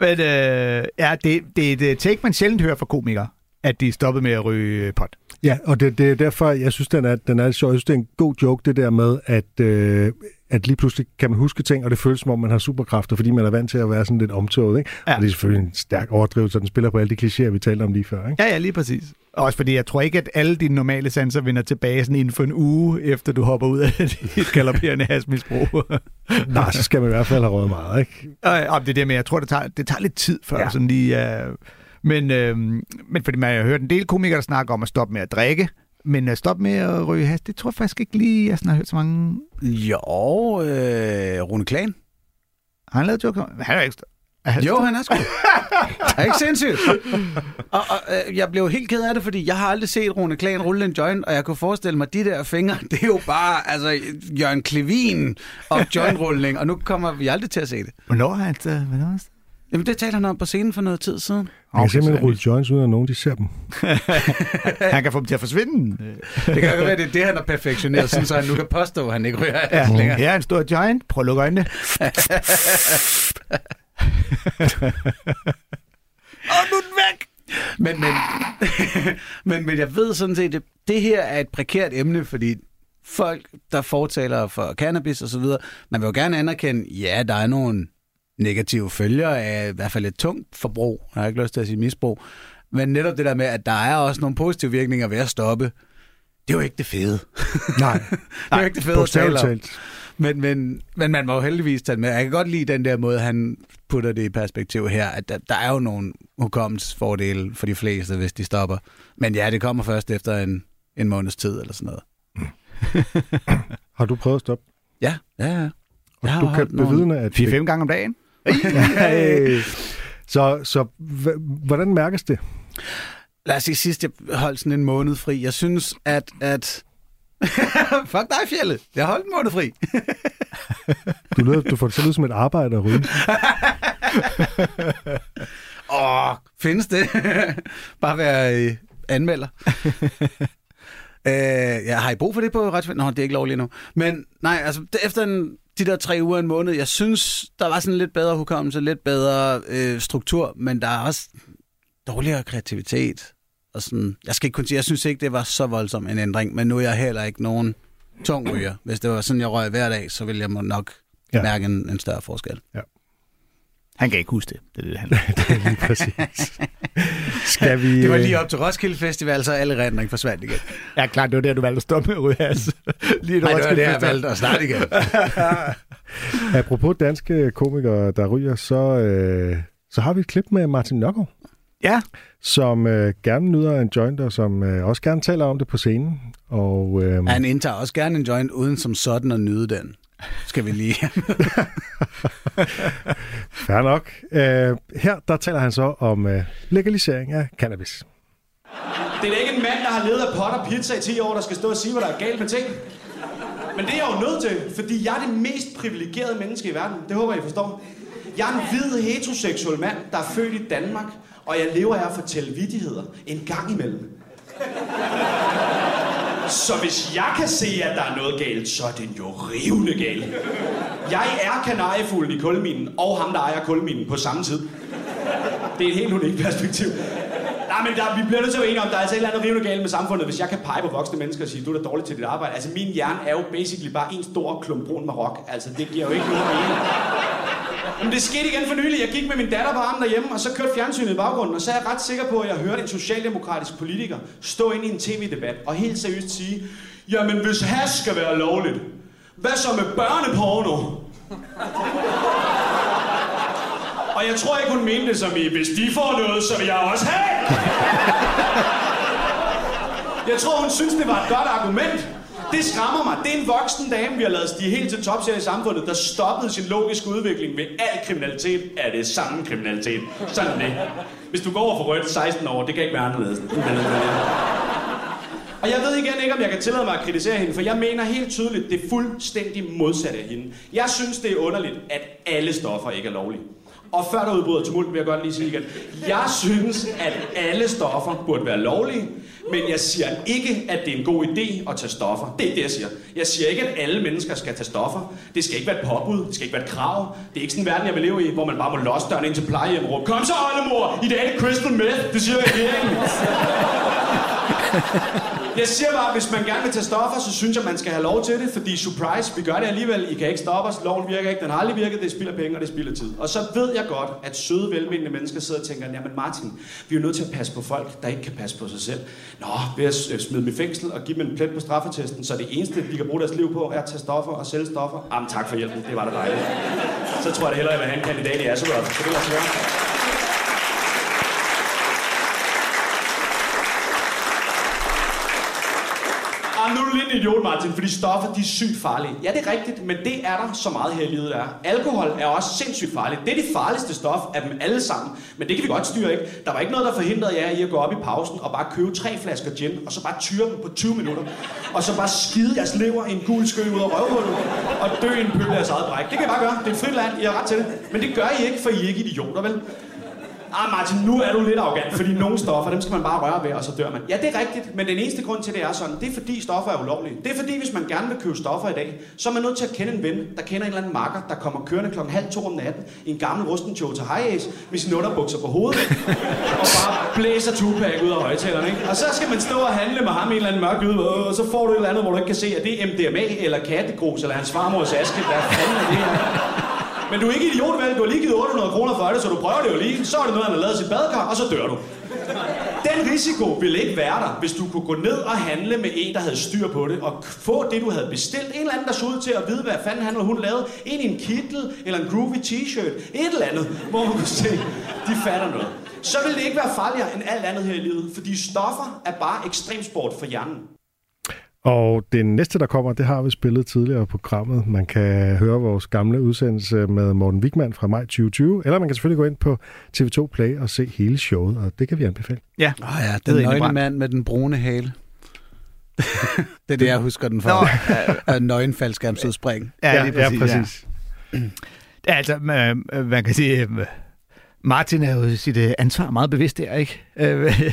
Men øh, ja, det, det er et øh, take, man sjældent hører fra komikere, at de er stoppet med at ryge pot. Ja, og det, det er derfor, jeg synes, den er, den er sjov. Jeg synes, det er en god joke, det der med, at øh, at lige pludselig kan man huske ting, og det føles som om, man har superkræfter, fordi man er vant til at være sådan lidt omtoget. Ikke? Ja. Og det er selvfølgelig en stærk overdrivelse, den spiller på alle de klichéer, vi talte om lige før. Ikke? Ja, ja, lige præcis. Også fordi jeg tror ikke, at alle dine normale sanser vender tilbage sådan inden for en uge, efter du hopper ud af dit galopperende hasmisbrug. Nej, så skal man i hvert fald have røget meget. Ikke? Og, og det der med, jeg tror, det tager, det tager lidt tid før. Ja. sådan lige... Uh, men, øh, men fordi man har hørt en del komikere, der snakker om at stoppe med at drikke, men at stoppe med at ryge has, det tror jeg faktisk ikke lige, jeg sådan har hørt så mange... Jo, øh, Rune Klan. Har han lavet joke om? Han er ikke... Han Jo, han er sgu. er ikke sindssygt? Og, og øh, jeg blev helt ked af det, fordi jeg har aldrig set Rune Klan rulle en joint, og jeg kunne forestille mig, at de der fingre, det er jo bare altså, Jørgen Klevin og jointrulling, og nu kommer vi aldrig til at se det. Hvornår har han... øh, Hvornår Jamen, det talte han om på scenen for noget tid siden. Man kan simpelthen rulle joints, uden at nogen de ser dem. han kan få dem til at forsvinde. Det kan jo være, det er det, han har perfektioneret, sådan, så han nu kan påstå, at han ikke ryger Ja, længere. her er en stor giant. Prøv at lukke øjnene. Og nu er den væk! Men, men, men, men jeg ved sådan set, det, det her er et prekært emne, fordi folk, der fortaler for cannabis og så videre, man vil jo gerne anerkende, ja, der er nogle negative følger af i hvert fald et tungt forbrug. Jeg har ikke lyst til at sige misbrug. Men netop det der med, at der er også nogle positive virkninger ved at stoppe, det er jo ikke det fede. Nej, det er jo ikke det fede at tale om. Men, men, men man må jo heldigvis tage det med. Jeg kan godt lide den der måde, han putter det i perspektiv her, at der, der er jo nogle hukommelsesfordele for de fleste, hvis de stopper. Men ja, det kommer først efter en, en måneds tid eller sådan noget. Har du prøvet at stoppe? Ja, ja, ja. Og Jeg du kan nogle- bevidne, at... 4-5 gange om dagen. Hey. Så, så h- hvordan mærkes det? Lad os sige sidst, jeg holdt sådan en måned fri. Jeg synes, at... at Fuck dig, Fjelle. Jeg holdt en måned fri. Du, lyder, du får det lyde som et arbejde at ryge. Åh, findes det? Bare være øh, anmelder. øh, jeg har I brug for det på retsfælden? Nå, det er ikke lovligt nu. Men nej, altså det- efter en, de der tre uger en måned, jeg synes, der var sådan lidt bedre hukommelse, lidt bedre øh, struktur, men der er også dårligere kreativitet. Og sådan, jeg skal ikke kunne sige, jeg synes ikke, det var så voldsom en ændring, men nu er jeg heller ikke nogen tung ryger. Hvis det var sådan, jeg røg hver dag, så ville jeg må nok Ja. ja. mærke en, en større forskel. Han kan ikke huske det. Det er det, om. det er lige præcis. Skal vi... Det var øh, lige op til Roskilde Festival, så alle rendring forsvandt igen. Ja, klart, det var der, du valgte at stoppe med ryge has. Lige Nej, det var Roskilde det, jeg Festival. valgte at starte igen. Apropos danske komikere, der ryger, så, øh, så har vi et klip med Martin Nørgaard, Ja, som øh, gerne nyder en joint, og som øh, også gerne taler om det på scenen. Og, øh, Han indtager også gerne en joint, uden som sådan at nyde den. Skal vi lige... fair nok. Øh, her der taler han så om øh, legalisering af cannabis. Det er da ikke en mand, der har levet af pot og pizza i 10 år, der skal stå og sige, hvad der er galt med ting. Men det er jeg jo nødt til, fordi jeg er det mest privilegerede menneske i verden. Det håber jeg, I forstår. Jeg er en hvid heteroseksuel mand, der er født i Danmark, og jeg lever af at fortælle vittigheder en gang imellem. Så hvis jeg kan se, at der er noget galt, så er den jo rivende gal. Jeg er kanariefuglen i kulminen, og ham, der ejer kulminen på samme tid. Det er et helt unikt perspektiv. Nej, men der, vi bliver nødt til at være enige om, der er altså et eller andet rivende galt med samfundet, hvis jeg kan pege på voksne mennesker og sige, du er da dårlig til dit arbejde. Altså, min hjerne er jo basically bare en stor klump brun marok. Altså, det giver jo ikke nogen mening. Men det skete igen for nylig. Jeg gik med min datter på armen derhjemme, og så kørte fjernsynet i baggrunden, og så er jeg ret sikker på, at jeg hørte en socialdemokratisk politiker stå ind i en tv-debat og helt seriøst sige, jamen hvis hash skal være lovligt, hvad så med børneporno? Og jeg tror ikke, hun mente det som i, hvis de får noget, så vil jeg også have. Jeg tror, hun synes, det var et godt argument. Det skræmmer mig. Det er en voksen dame, vi har lavet stige helt til tops her i samfundet, der stoppede sin logiske udvikling ved al kriminalitet er det samme kriminalitet. Sådan det. Hvis du går over for rødt 16 år, det kan ikke være anderledes. Og jeg ved igen ikke, om jeg kan tillade mig at kritisere hende, for jeg mener helt tydeligt, det er fuldstændig modsat af hende. Jeg synes, det er underligt, at alle stoffer ikke er lovlige. Og før der udbryder tumult, vil jeg godt lige sige igen. Jeg synes, at alle stoffer burde være lovlige, men jeg siger ikke, at det er en god idé at tage stoffer. Det er ikke det, jeg siger. Jeg siger ikke, at alle mennesker skal tage stoffer. Det skal ikke være et påbud. Det skal ikke være et krav. Det er ikke sådan en verden, jeg vil leve i, hvor man bare må låse døren ind til plejehjem og råbe, Kom så, oldemor! I dag er det crystal meth. Det siger regeringen. Jeg siger bare, hvis man gerne vil tage stoffer, så synes jeg, man skal have lov til det, fordi surprise, vi gør det alligevel. I kan ikke stoppe os. Loven virker ikke. Den har aldrig virket. Det spilder penge, og det spilder tid. Og så ved jeg godt, at søde, velmenende mennesker sidder og tænker, jamen Martin, vi er jo nødt til at passe på folk, der ikke kan passe på sig selv. Nå, ved at øh, smide dem i fængsel og give dem en plet på straffetesten, så det eneste, de kan bruge deres liv på, er at tage stoffer og sælge stoffer. Jamen tak for hjælpen, det var da dejligt. Så tror jeg det hellere, jeg vil have en kandidat i Asserød. Så det lade sig gøre. Ah, nu idiot, Martin, fordi stoffer, de er sygt farlige. Ja, det er rigtigt, men det er der så meget her i livet, der er. Alkohol er også sindssygt farligt. Det er det farligste stof af dem alle sammen. Men det kan vi godt styre, ikke? Der var ikke noget, der forhindrede jer i at gå op i pausen og bare købe tre flasker gin, og så bare tyre dem på 20 minutter. Og så bare skide jeres lever i en gul skø ud af røvhullet, og dø i en pøl af jeres eget bræk. Det kan I bare gøre. Det er et frit land. I har ret til det. Men det gør I ikke, for I er ikke idioter, vel? Ah, Martin, nu er du lidt arrogant, fordi nogle stoffer, dem skal man bare røre ved, og så dør man. Ja, det er rigtigt, men den eneste grund til, det er sådan, det er fordi stoffer er ulovlige. Det er fordi, hvis man gerne vil købe stoffer i dag, så er man nødt til at kende en ven, der kender en eller anden makker, der kommer kørende klokken halv to om natten i en gammel rusten Toyota Hiace med sine underbukser på hovedet, og bare blæser Tupac ud af højtalerne, ikke? Og så skal man stå og handle med ham i en eller anden mørk yde, og så får du et eller andet, hvor du ikke kan se, at det er MDMA eller kattegrus eller hans farmors aske. Hvad fanden er det her? Men du er ikke idiot, vel? Du har lige givet 800 kroner for det, så du prøver det jo lige. Så er det noget, han har lavet sit badekar, og så dør du. Den risiko ville ikke være der, hvis du kunne gå ned og handle med en, der havde styr på det, og få det, du havde bestilt. En eller anden, der så ud til at vide, hvad fanden han eller hun lavede. En i en kittel, eller en groovy t-shirt. Et eller andet, hvor man kunne se, de fatter noget. Så vil det ikke være farligere end alt andet her i livet, fordi stoffer er bare ekstremsport for hjernen. Og det næste, der kommer, det har vi spillet tidligere på programmet. Man kan høre vores gamle udsendelse med Morten Wigman fra maj 2020, eller man kan selvfølgelig gå ind på TV2 Play og se hele showet, og det kan vi anbefale. Ja, oh, ja, den nøgne mand med den brune hale. det er det, jeg husker den for. Nå, nøgen faldskærmsudspring. Ja, lige præcis. Ja, præcis. Ja. ja, altså, man, man kan sige, øh, Martin er jo sit øh, ansvar meget bevidst der, ikke?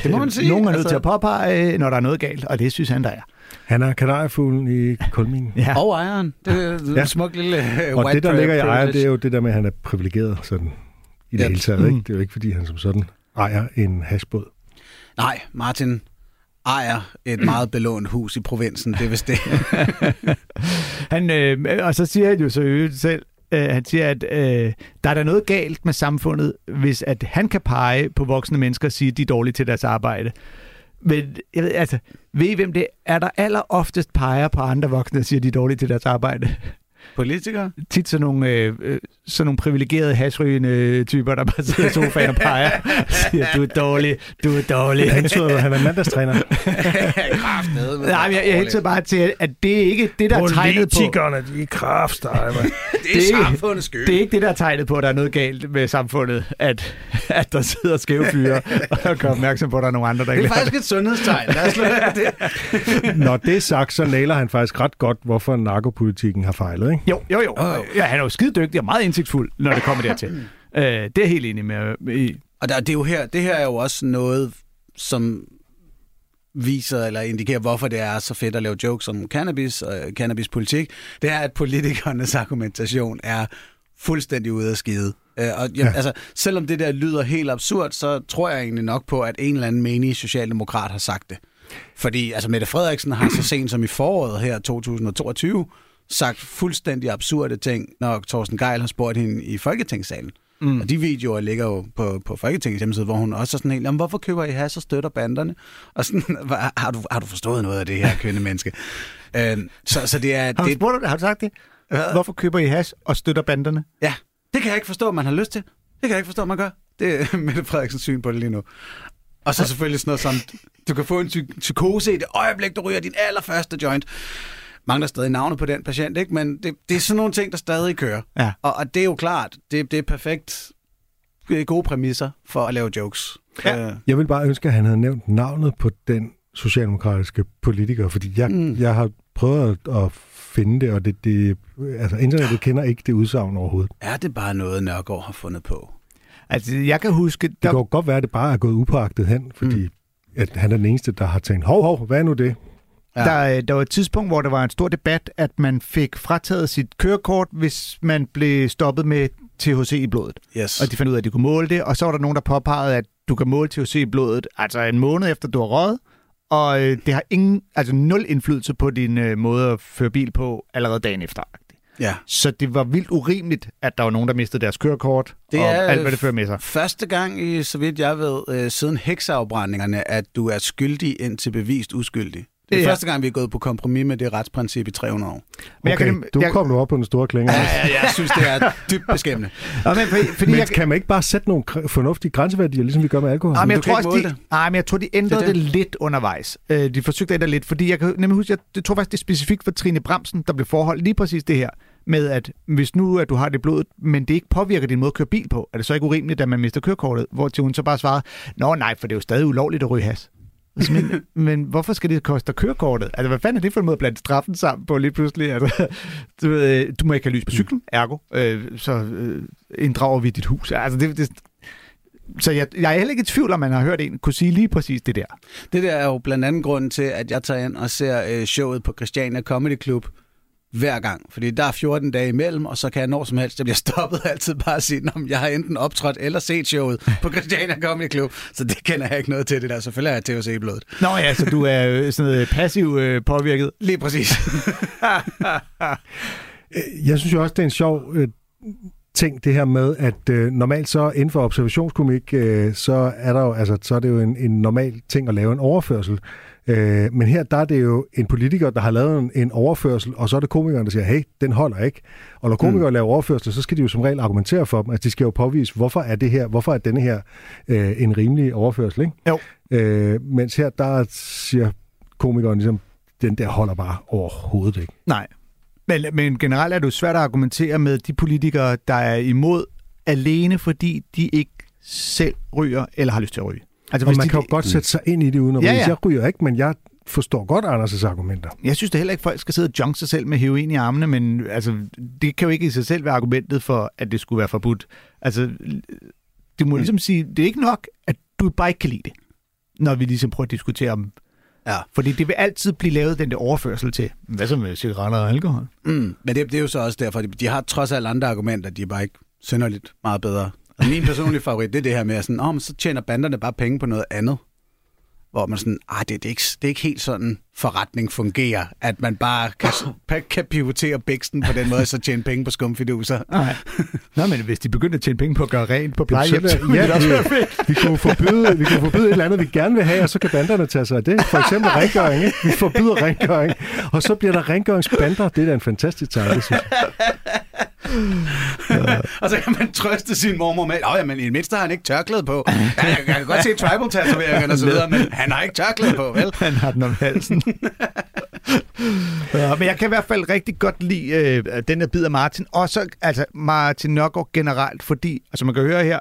Det må man sige. Nogen er nødt altså... til at påpege, når der er noget galt, og det synes han, der er. Han er kanariefuglen i kulminen. Ja. Og ejeren. Det er en ja. smuk lille uh, Og det, der ligger i ejeren, det er jo det der med, at han er privilegeret sådan, i det ja. hele taget. Ikke? Det er jo ikke, fordi han som sådan ejer en hashbåd. Nej, Martin ejer et meget belånt hus i provinsen. Det er vist det. han, øh, og så siger han jo så øvrigt selv, øh, han siger, at øh, der er der noget galt med samfundet, hvis at han kan pege på voksne mennesker og sige, at de er dårlige til deres arbejde. Men jeg ved, altså, ved I, hvem det er, der aller oftest peger på andre voksne og siger, at de er dårlige til deres arbejde? Politikere? Tit sådan nogle, øh, sådan nogle privilegerede hasrygende typer, der bare sidder i sofaen og peger og siger, du er dårlig, du er dårlig. Han tror, han er mandagstræner. Kraftede, Nej, men jeg, jeg hilser bare til, at det er ikke det, der er tegnet på. Politikerne, de er kraftstege, det, det er samfundets skyld. Det er ikke det, der er tegnet på, at der er noget galt med samfundet, at, at der sidder skæve fyre og gør opmærksom på, at der er nogle andre, der Det ikke er faktisk et sundhedstegn. Lad os det. Når det er sagt, så nailer han faktisk ret godt, hvorfor narkopolitikken har fejlet, ikke? Jo, jo, jo. Ja, han er jo skide dygtig og meget indsigtsfuld, når det kommer dertil. øh, det er jeg helt enig med. med i. Og der, det, er jo her, det her er jo også noget, som viser eller indikerer, hvorfor det er så fedt at lave jokes om cannabis og cannabispolitik. Det er, at politikernes argumentation er fuldstændig ude af skide. Øh, og ja, Ja. altså, selvom det der lyder helt absurd, så tror jeg egentlig nok på, at en eller anden menig socialdemokrat har sagt det. Fordi altså, Mette Frederiksen har så sent som i foråret her 2022 sagt fuldstændig absurde ting, når Thorsten Geil har spurgt hende i Folketingssalen. Mm. Og de videoer ligger jo på, på Folketingets hjemmeside, hvor hun også er sådan helt, jamen hvorfor køber I has og støtter banderne? Og sådan, "Hva- har du, har du forstået noget af det her, kønne menneske? øhm, så, så det er... Har du, det, spurgt, har du sagt det? Hvorfor køber I hash og støtter banderne? Ja, det kan jeg ikke forstå, man har lyst til. Det kan jeg ikke forstå, man gør. Det er Mette Frederiksens syn på det lige nu. Og så selvfølgelig sådan noget som, du kan få en psy- psykose i det øjeblik, du ryger din allerførste joint. Mangler stadig navnet på den patient, ikke? Men det, det er sådan nogle ting, der stadig kører. Ja. Og, og det er jo klart, det, det er perfekt er gode præmisser for at lave jokes. Ja. Øh, Jeg vil bare ønske, at han havde nævnt navnet på den socialdemokratiske politiker, fordi jeg, Mm. jeg har prøvet at, finde det, og det, det, altså internettet kender ikke det udsagn overhovedet. er det bare noget, Nørgaard har fundet på? Altså, jeg kan huske... Det kan godt være, at det bare er gået upåagtet hen, fordi mm. at han er den eneste, der har tænkt, hov, hov, hvad er nu det? Ja. Der, der var et tidspunkt, hvor der var en stor debat, at man fik frataget sit kørekort, hvis man blev stoppet med THC i blodet. Yes. Og de fandt ud af, at de kunne måle det, og så var der nogen, der påpegede, at du kan måle THC i blodet, altså en måned efter du har røget, og øh, det har ingen, altså nul indflydelse på din øh, måde at føre bil på allerede dagen efter. Ja. Så det var vildt urimeligt, at der var nogen, der mistede deres kørekort, Det og alt, hvad det fører med sig. første gang, i, så vidt jeg ved, øh, siden hekseafbrændingerne, at du er skyldig indtil bevist uskyldig. Det er Ja. første gang, vi er gået på kompromis med det retsprincip i 300 år. Men jeg Okay, kan- du jeg- kom nu op på den store klinge. Ja, ja, jeg synes, det er dybt beskæmmende. Nå, men, fordi, fordi Men jeg, kan man ikke bare sætte nogle fornuftige grænseværdier, ligesom vi gør med alkohol? Ah, men du jeg tror ikke også, de, ah, men jeg tror, de ændrede Det det, det. lidt undervejs. Øh, de forsøgte at ændre lidt, fordi jeg kan nemlig huske, jeg, jeg tror faktisk, det er specifikt for Trine Bremsen, der blev forholdt lige præcis det her med, at hvis nu at du har det i blodet, men det ikke påvirker din måde at køre bil på, er det så ikke urimeligt, at man mister kørekortet? Hvor til hun så bare svarede, nå nej, for det er jo stadig ulovligt at ryge has. Altså, Men, men hvorfor skal det koste kørekortet? Altså, hvad fanden er det for en måde at blande straffen sammen på lige pludselig? Altså, du, ved, du må ikke have lys på cyklen, ergo, øh, så øh, inddrager vi dit hus. Altså, det, det, så jeg, jeg er heller ikke i tvivl om, man har hørt en kunne sige lige præcis det der. Det der er jo blandt andet grunden til, at jeg tager ind og ser øh, showet på Christiania Comedy Club hver gang. Fordi der er 14 dage imellem, og så kan jeg når som helst, jeg bliver stoppet altid bare at sige, om jeg har enten optrådt eller set showet på Christiania Comedy Club. Så det kender jeg ikke noget til det der. Selvfølgelig er jeg THC i blodet. Nå ja, så du er øh, sådan noget passiv øh, påvirket. Lige præcis. Øh, Jeg synes jo også, det er en sjov øh, ting, det her med, at øh, normalt så inden for observationskomik, øh, så er der jo, altså, så er det jo en, en normal ting at lave en overførsel. Øh, men her, der er det jo en politiker, der har lavet en, en overførsel, og så er det komikeren, der siger, hey, den holder ikke. Og når komikere mm. laver overførsel, så skal de jo som regel argumentere for dem. Altså, de skal jo påvise, hvorfor er det her, hvorfor er denne her øh, en rimelig overførsel, ikke? Jo. Øh, mens her, der siger komikeren ligesom, den der holder bare overhovedet ikke. Nej. Men, men generelt er det jo svært at argumentere med de politikere, der er imod alene, fordi de ikke selv ryger eller har lyst til at ryge. Altså, og man de, kan jo godt sætte sig ind i det uden at Ja, ja. Jeg ryger ikke, men jeg forstår godt Anders' argumenter. Jeg synes da heller ikke, at folk skal sidde og junk sig selv med heroin i armene, men altså, det kan jo ikke i sig selv være argumentet for, at det skulle være forbudt. Altså, du må ligesom sige, det er ikke nok, at du bare ikke kan lide det, når vi ligesom prøver at diskutere om... Ja. Fordi det vil altid blive lavet den der overførsel til, hvad så med cigaretter og alkohol? Mm, men det, det er jo så også derfor, de, de har trods alt andre argumenter, de er bare ikke synderligt meget bedre. Min personlige favorit, det er det her med, at sådan, oh, men så tjener banderne bare penge på noget andet. Hvor man sådan, ah, det, det, er ikke, det er ikke helt sådan forretning fungerer, at man bare kan, kan pivotere bæksten på den måde, så tjene penge på skumfiduser. Nej. Nå, men hvis de begynder at tjene penge på at gøre rent på plejehjem, Så ja, det også være vi, fedt. vi, kunne forbyde, vi kunne forbyde et eller andet, vi gerne vil have, og så kan banderne tage sig af det. For eksempel rengøring. Ikke? Vi forbyder rengøring, og så bliver der rengøringsbander. Det er da en fantastisk tanke, synes jeg. Og så kan man trøste sin mormor med, at men i det mindste har han ikke tørklæde på. Ja, jeg, jeg kan godt se tribal-tatoveringerne og så videre, men han har ikke tørklæde på, vel? Han har den om halsen. ja, men jeg kan i hvert fald rigtig godt lide øh, den her bid af Martin. Og så altså Martin Nørgaard generelt, fordi, altså man kan høre her,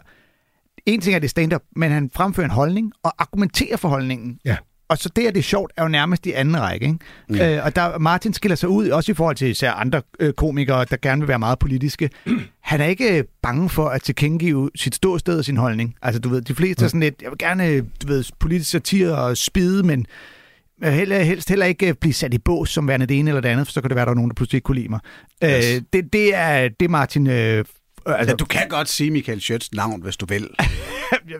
en ting er det stand-up, men han fremfører en holdning og argumenterer for holdningen. Ja. Og så det, at det er sjovt, er jo nærmest i anden række. Ikke? Ja. Øh, og der, Martin skiller sig ud, også i forhold til især andre øh, komikere, der gerne vil være meget politiske. Han er ikke øh, bange for at tilkendegive sit ståsted og sin holdning. Altså, du ved, de fleste er sådan lidt, jeg vil gerne, du ved, politisk satire og spide, men jeg vil heller, helst heller ikke øh, blive sat i bås som værende det ene eller det andet, for så kan det være, der er nogen, der pludselig ikke kunne lide mig. Yes. Øh, det, det, er, det er Martin... Øh, Altså, du kan godt sige Michael Schøtz navn, hvis du vil.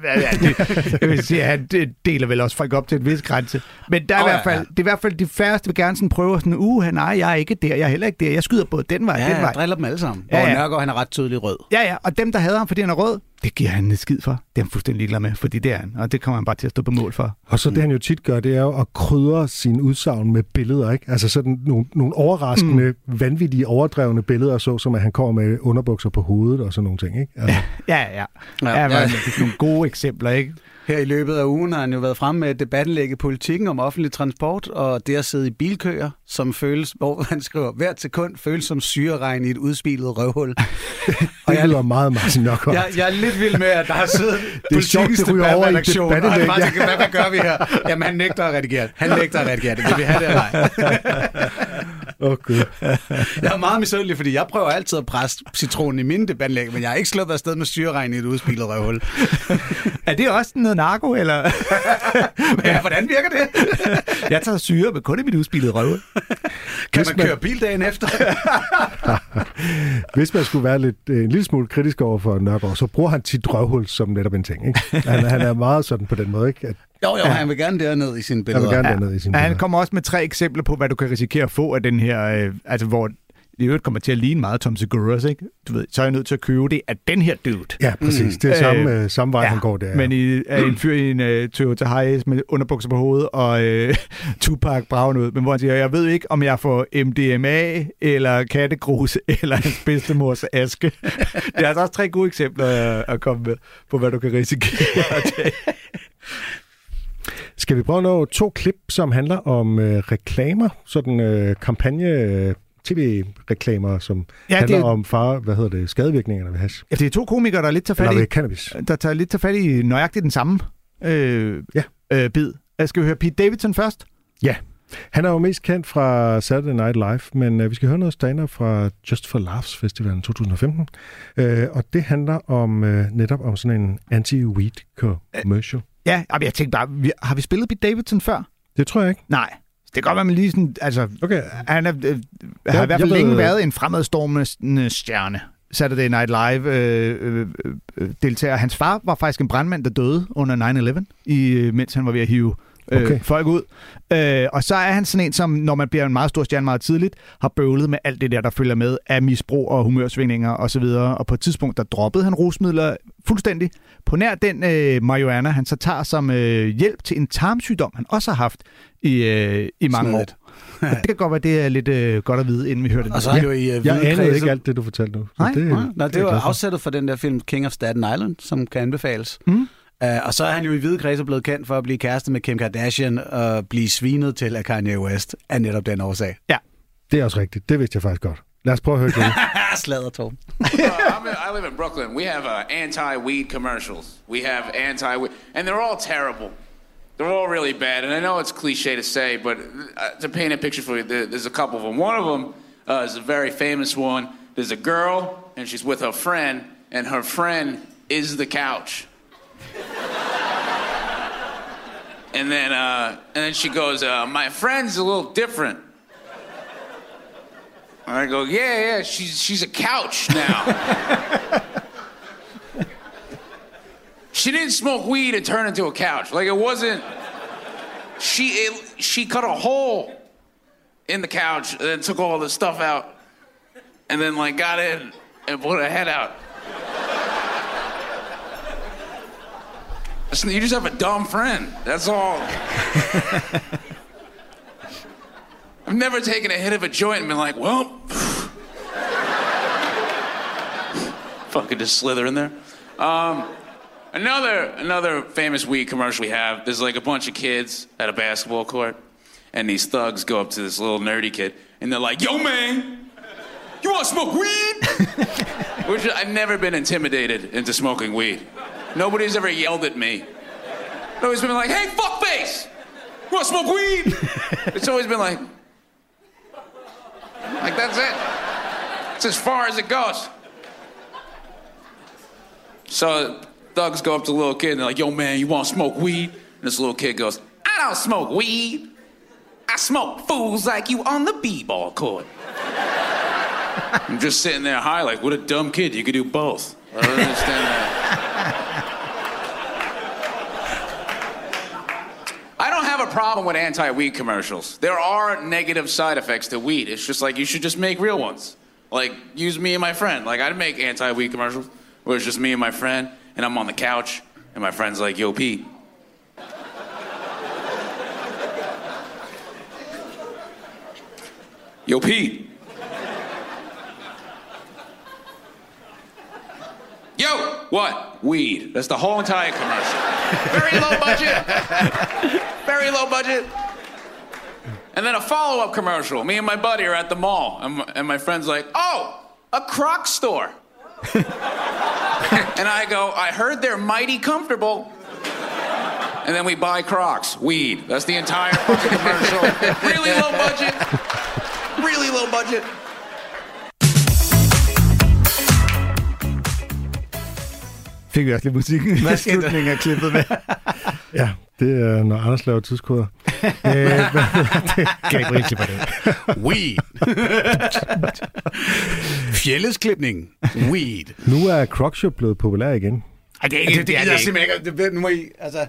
ja, ja, det, jeg vil sige, han deler vel også folk op til en vis grænse. Men der er, oh, i ja, hvert fald, ja. det er i hvert fald de færreste vil gerne sådan prøve sådan, uh, nej, jeg er ikke der, jeg er heller ikke der. Jeg skyder både den vej Ja, den vej. driller dem alle sammen. Ja, Hvor ja. Nørgaard, han er ret tydelig rød. Ja, ja, og dem, der hader ham, fordi han er rød, det giver han en skid for. Det er han fuldstændig ligeglad med, fordi det er han. Og det kommer han bare til at stå på mål for. Og så det, han jo tit gør, det er jo at krydre sine udsagn med billeder, ikke? Altså sådan nogle, nogle overraskende, mm. vanvittige, overdrevne billeder, så som at han kommer med underbukser på hovedet og sådan nogle ting, ikke? Altså, Ja, ja. ja, Ja, ja. ja. ja. Nogle gode eksempler, ikke? Her i løbet af ugen har han jo været fremme med i politikken om offentlig transport, og det at sidde i bilkøer, som føles, hvor han skriver, hvert sekund føles som syreregn i et udspilet røvhul. det lyder meget Martin Nørgaard. Jeg, jeg er lidt vild med, at der har siddet Det er sjovt, det ryger over i debatredaktion, og hvad, hvad gør vi her? Jamen, han nægter at redigere. Han nægter at redigere det. Kan vi have det eller ej? Åh, oh, Gud. Jeg er meget misundelig, fordi jeg prøver altid at presse citronen i mine debatindlæg, men jeg har ikke slået afsted med syreregn i et udspilet røvhul. Er det også noget narko, eller? Ja, hvordan virker det? Jeg tager syre, men kun i mit udspillede røve. Kan man man- køre bil dagen efter? Hvis man skulle være lidt, øh, en lille smule kritisk over for Nørgaard, så bruger han tit røvhul som netop en ting, ikke? Han, han er meget sådan på den måde, ikke? At Jo, jo, han vil gerne derned i sine billeder. Jeg vil gerne derned i sine Han billeder. kommer også med tre eksempler på, hvad du kan risikere at få af den her, øh, altså hvor det i øvrigt kommer til at ligne meget Tom Segura's, ikke? Du ved, så er jeg nødt til at købe det af den her dude. Ja, præcis. Det er samme, øh, samme vej, han går der. Men i, er en fyr i en uh, Toyota Hiace med underbukser på hovedet og uh, Tupac Brown ud, men hvor han siger, jeg ved ikke, om jeg får MDMA, eller kattegrus, eller hans bedstemors aske. det er altså også tre gode eksempler at, at komme med, på hvad du kan risikere at tage. Skal vi prøve at nå to klip, som handler om øh, reklamer, sådan øh, kampagne, øh, tv-reklamer, som Ja, handler det- om far, hvad hedder det, skadevirkningerne ved hash. Ja, det er to komikere, der lidt tager fat Eller i, cannabis. der tager lidt tager fat i nøjagtigt den samme øh, Ja. øh, bid. Skal vi høre Pete Davidson først? Ja, han er jo mest kendt fra Saturday Night Live, men øh, vi skal høre noget stand fra Just for Laughs Festivalen 2015. Øh, og det handler om øh, netop om sådan en anti-weed commercial. Ja, jamen, jeg tænkte bare, vi, har vi spillet Pete Davidson før? Det tror jeg ikke. Nej. Det kan godt være, man lige sådan, altså, Okay. han er, øh, har i hvert fald jeg længe ved- været en fremadstormende stjerne. Saturday Night Live øh, øh, øh, deltager. Hans far var faktisk en brandmand, der døde under 9-11, i, øh, mens han var ved at hive øh, Okay. folk ud. Øh, og så er han sådan en, som når man bliver en meget stor stjerne meget tidligt, har bøvlet med alt det der, der følger med af misbrug og humørsvingninger osv. Og, så videre. og på et tidspunkt, der droppede han rusmidler fuldstændig. På nær den øh, marihuana, han så tager som øh, hjælp til en tarmsygdom, han også har haft i, øh, i mange Snedigt. år. Og det kan godt være, det er lidt øh, godt at vide, inden vi hører det. Og så er han jo i uh, Jeg anede ikke alt det, du fortalte nu. Så Nej, det, Nej, nej, det er var afsættet for den der film King of Staten Island, som kan anbefales. Mm. Uh, og så er han jo i hvide kredse blevet kendt for at blive kæreste med Kim Kardashian og blive svinet til af Kanye West af netop den årsag. Det er også rigtigt. Det vidste jeg faktisk godt. Lad os prøve at høre det. Slader, Torben. Uh, I live in Brooklyn. We have uh, anti-weed commercials. We have anti-weed, and they're all terrible. They're all really bad. And I know it's cliche to say, but uh, to paint a picture for you, there, there's a couple of them. One of them uh, is a very famous one. There's a girl, and she's with her friend, and her friend is the couch. And then, uh, and then she goes, uh, "My friend's a little different." And I go, "Yeah, yeah, she's she's a couch now." She didn't smoke weed and turn into a couch. Like it wasn't. She it, she cut a hole in the couch and then took all the stuff out, and then like got in and put her head out. You just have a dumb friend. That's all. I've never taken a hit of a joint and been like, well, fucking just slither in there. Um, Another another famous weed commercial we have. There's like a bunch of kids at a basketball court, and these thugs go up to this little nerdy kid, and they're like, "Yo, man, you want to smoke weed?" Which I've never been intimidated into smoking weed. Nobody's ever yelled at me. Nobody's been like, "Hey, fuckface, you want to smoke weed?" it's always been like, like that's it. It's as far as it goes. So thugs go up to the little kid and they're like, yo, man, you want to smoke weed? And this little kid goes, I don't smoke weed. I smoke fools like you on the b-ball court. I'm just sitting there high, like, what a dumb kid. You could do both. I don't understand that. I don't have a problem with anti-weed commercials. There are negative side effects to weed. It's just like you should just make real ones. Like use me and my friend. Like I'd make anti-weed commercials where it's just me and my friend, and I'm on the couch, and my friend's like, "Yo, Pete." Yo, Pete. Yo, what? Weed. That's the whole entire commercial. Very low budget. Very low budget. And then a follow up commercial. Me and my buddy are at the mall, and my, friend's like, oh, a croc store. and I go, I heard they're mighty comfortable. And then we buy Crocs, weed. That's the entire fucking commercial. really low budget. Really low budget. Fik vi også lidt musik i slutningen af klippet med. Ja, det er, når Anders laver tidskoder. øh, hvad det? Gabriel klipper det. Weed. Fjeldesklipning. Weed. Nu er Crocs jo blevet populær igen. Ej, det er Det, ikke det, det, det, er det, det det, ikke. ikke. det, nu må I, altså,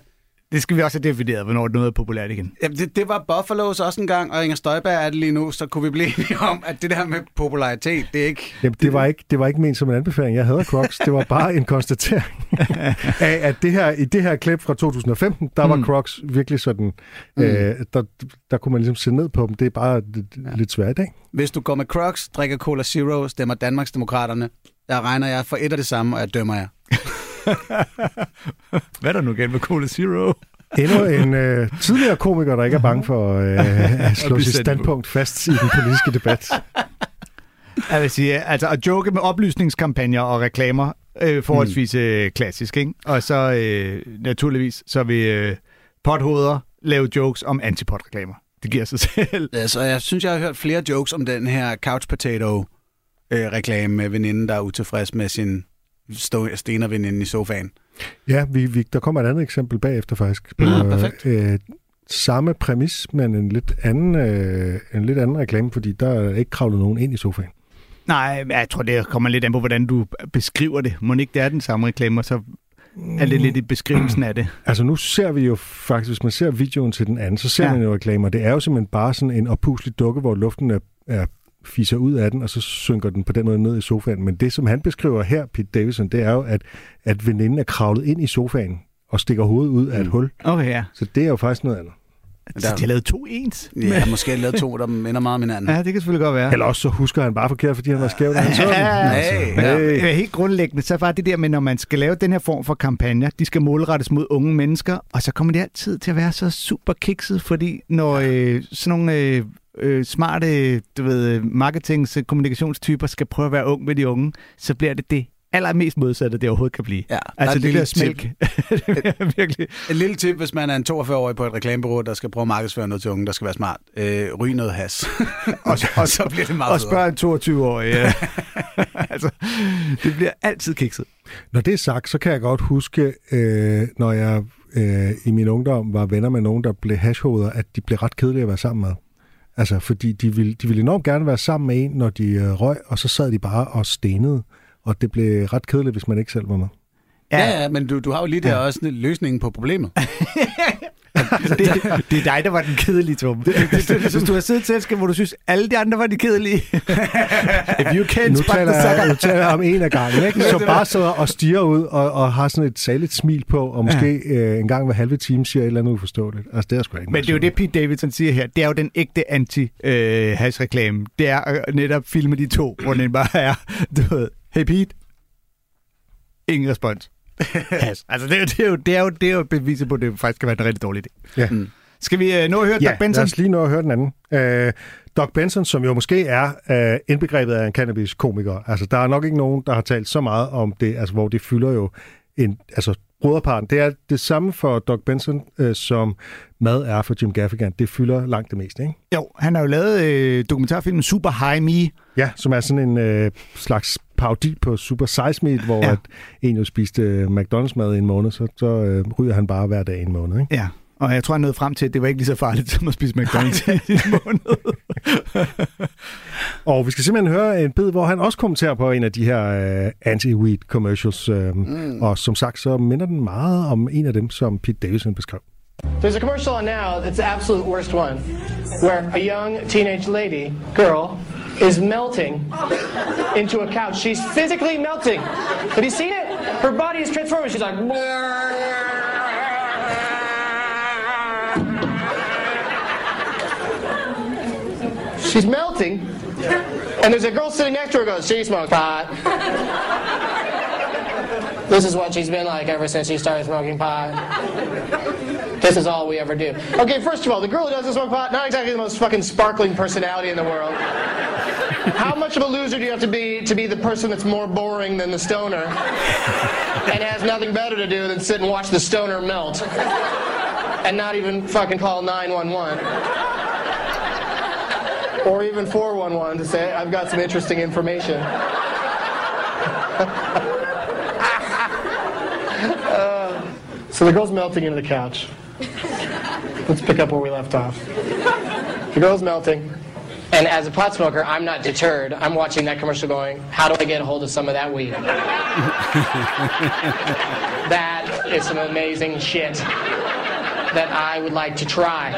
Det skal vi også have defineret, hvornår noget er populært igen. Jamen, det, det var Buffalo's også en gang, og Inger Støjberg er det lige nu, så kunne vi blive enige om, at det der med popularitet, det er ikke... Jamen, det, var ikke, det var ikke ment som en anbefaling. Jeg havde Crocs. Det var bare en konstatering af, at det her, i det her klip fra 2015, der var Mm. Crocs virkelig sådan... Mm. Øh, der, der kunne man ligesom se ned på dem. Det er bare lidt, ja. lidt svært, ikke? Hvis du går med Crocs, drikker Cola Zero, stemmer Danmarksdemokraterne, der regner jeg for et af det samme, og jeg dømmer jer. Hvad er der nu igen med Cola Zero? Endnu en øh, tidligere komiker, der ikke er bange for øh, at slå sit sendt på. standpunkt fast i den politiske debat. Jeg vil sige, altså at joke med oplysningskampagner og reklamer, øh, forholdsvis øh, klassisk, ikke? Og så øh, naturligvis, så vil øh, pothoveder lave jokes om antipot-reklamer. Det giver sig selv. Altså, jeg synes, jeg har hørt flere jokes om den her couch potato øh, reklame med veninden, der er utilfreds med sin stå- stenerveninde i sofaen. Ja, vi, vi, der kommer et andet eksempel bagefter faktisk. På, Ah, perfekt. Øh, samme præmis, men en lidt anden, øh, en lidt anden reklame, fordi der er ikke kravlet nogen ind i sofaen. Nej, jeg tror, det kommer lidt an på, hvordan du beskriver det. Må ikke det er den samme reklame, og så er det lidt i beskrivelsen af det. Altså nu ser vi jo faktisk, hvis man ser videoen til den anden, så ser Ja. man jo reklamer. Det er jo simpelthen bare sådan en opuslig dukke, hvor luften er, er fiser ud af den, og så synker den på den måde ned i sofaen. Men det, som han beskriver her, Pete Davidson, det er jo, at, at veninden er kravlet ind i sofaen og stikker hovedet ud af et hul. Okay, ja. Så det er jo faktisk noget andet. Så de har lavet to ens? Ja, måske har lavet to, der minder meget om hinanden. Ja, det kan selvfølgelig godt være. Eller også så husker han bare forkert, fordi han var skæv, da han så den. Altså, Ja, hey. Helt grundlæggende, så var det der med, når man skal lave den her form for kampagner, de skal målrettes mod unge mennesker, og så kommer det altid til at være så super kikset, fordi når øh, sådan nogle øh, øh, smarte du ved, marketings- og kommunikationstyper skal prøve at være ung med de unge, så bliver det det allermest modsatte, det overhovedet kan blive. Ja, altså er det et bliver lille smælk. Virkelig. Et lille tip, hvis man er en 42-årig på et reklamebureau, der skal prøve at markedsføre noget til unge, der skal være smart. Øh, ryg noget has. og, og, så bliver det meget Og spørg en 22-årig. Ja. altså, det bliver altid kikset. Når det er sagt, så kan jeg godt huske, øh, når jeg øh, i min ungdom var venner med nogen, der blev hashhoveder, at de blev ret kedelige at være sammen med. Altså, fordi de ville, de ville enormt gerne være sammen med en, når de øh, røg, og så sad de bare og stenede. Og det blev ret kedeligt, hvis man ikke selv var med. Ja, ja, men du, du har jo lige der også løsningen på problemet. det, det er dig, der var den kedelige, Tom. Hvis du har siddet i et selskab, hvor du synes, alle de andre var de kedelige. If you can't Nu taler, jeg, nu taler jeg om en af gangen, ikke? Så bare sidder og stiger ud og, og har sådan et saligt smil på, og måske øh, en gang hver halve time siger et eller andet uforståeligt. Altså, det er sgu ikke Men det er jo det, Pete Davidson siger her. Det er jo den ægte anti-hash-reklame. det er at netop filme de to, hvor den bare er, du ved, hey Pete, ingen respons. Hash. altså, det er, jo, det, er jo, det, er jo, det er jo beviset på, at det faktisk kan være en rigtig dårlig idé. Ja. Mm. Skal vi øh, nå at høre Ja, Doug Benson? lad os lige nå at høre den anden. Øh, Doc Benson, som jo måske er øh, indbegrebet af en cannabis-komiker. Altså, der er nok ikke nogen, der har talt så meget om det, altså, hvor det fylder jo en, altså, broderparten. Det er det samme for Doc Benson, øh, som mad er for Jim Gaffigan. Det fylder langt det meste, ikke? Jo, han har jo lavet øh, dokumentarfilmen Super High Me. Ja, som er sådan en øh, slags parodi på Super Size Me, hvor Ja. at en jo spiste øh, McDonald's-mad i en måned, så, så øh, ryger han bare hver dag i en måned, ikke? Ja, og jeg tror, han nåede frem til, at det var ikke lige så farligt som at spise McDonald's i en måned. Og vi skal simpelthen høre en bid, hvor han også kommenterer på en af de her øh, anti-weed commercials. Øh, mm. Og som sagt, så minder den meget om en af dem, som Pete Davidson beskrev. There's a commercial on now that's the absolute worst one, where a young teenage lady, girl, is melting into a couch. She's physically melting. Have you seen it? Her body is transforming. She's like. She's melting, and there's a girl sitting next to her goes, She smokes pot. This is what she's been like ever since she started smoking pot. This is all we ever do. Okay, first of all, the girl who doesn't smoke pot, not exactly the most fucking sparkling personality in the world. How much of a loser do you have to be to be the person that's more boring than the stoner and has nothing better to do than sit and watch the stoner melt and not even fucking call 911? Or even 411 to say, I've got some interesting information. Uh, so the girl's melting into the couch. Let's pick up where we left off. The girl's melting. And as a pot smoker, I'm not deterred. I'm watching that commercial going, how do I get a hold of some of that weed? that is some amazing shit. that I would like to try.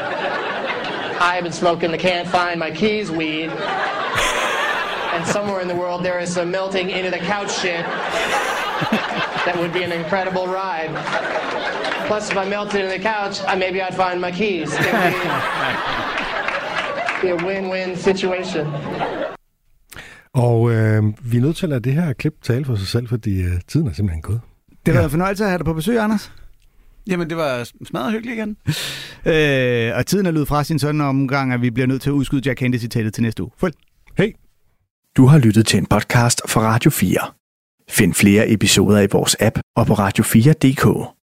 I have been smoking the can't find my keys weed. And somewhere in the world there is some melting into the couch shit. That would be an incredible ride. Plus, if I melted into the couch, I, maybe I'd find my keys. Be a win-win situation. Og øh, vi er nødt til at lade det her klip tale for sig selv, fordi øh, tiden er simpelthen gået. Det har været en fornøjelse at have dig på besøg, Anders. Jamen, det var smadret hyggeligt igen. Øh, og tiden er løbet fra sin sådan omgang, at vi bliver nødt til at udskyde Jack Handy-citatet til næste uge. Følg. Hej. Du har lyttet til en podcast fra Radio 4. Find flere episoder i vores app og på radio4.dk.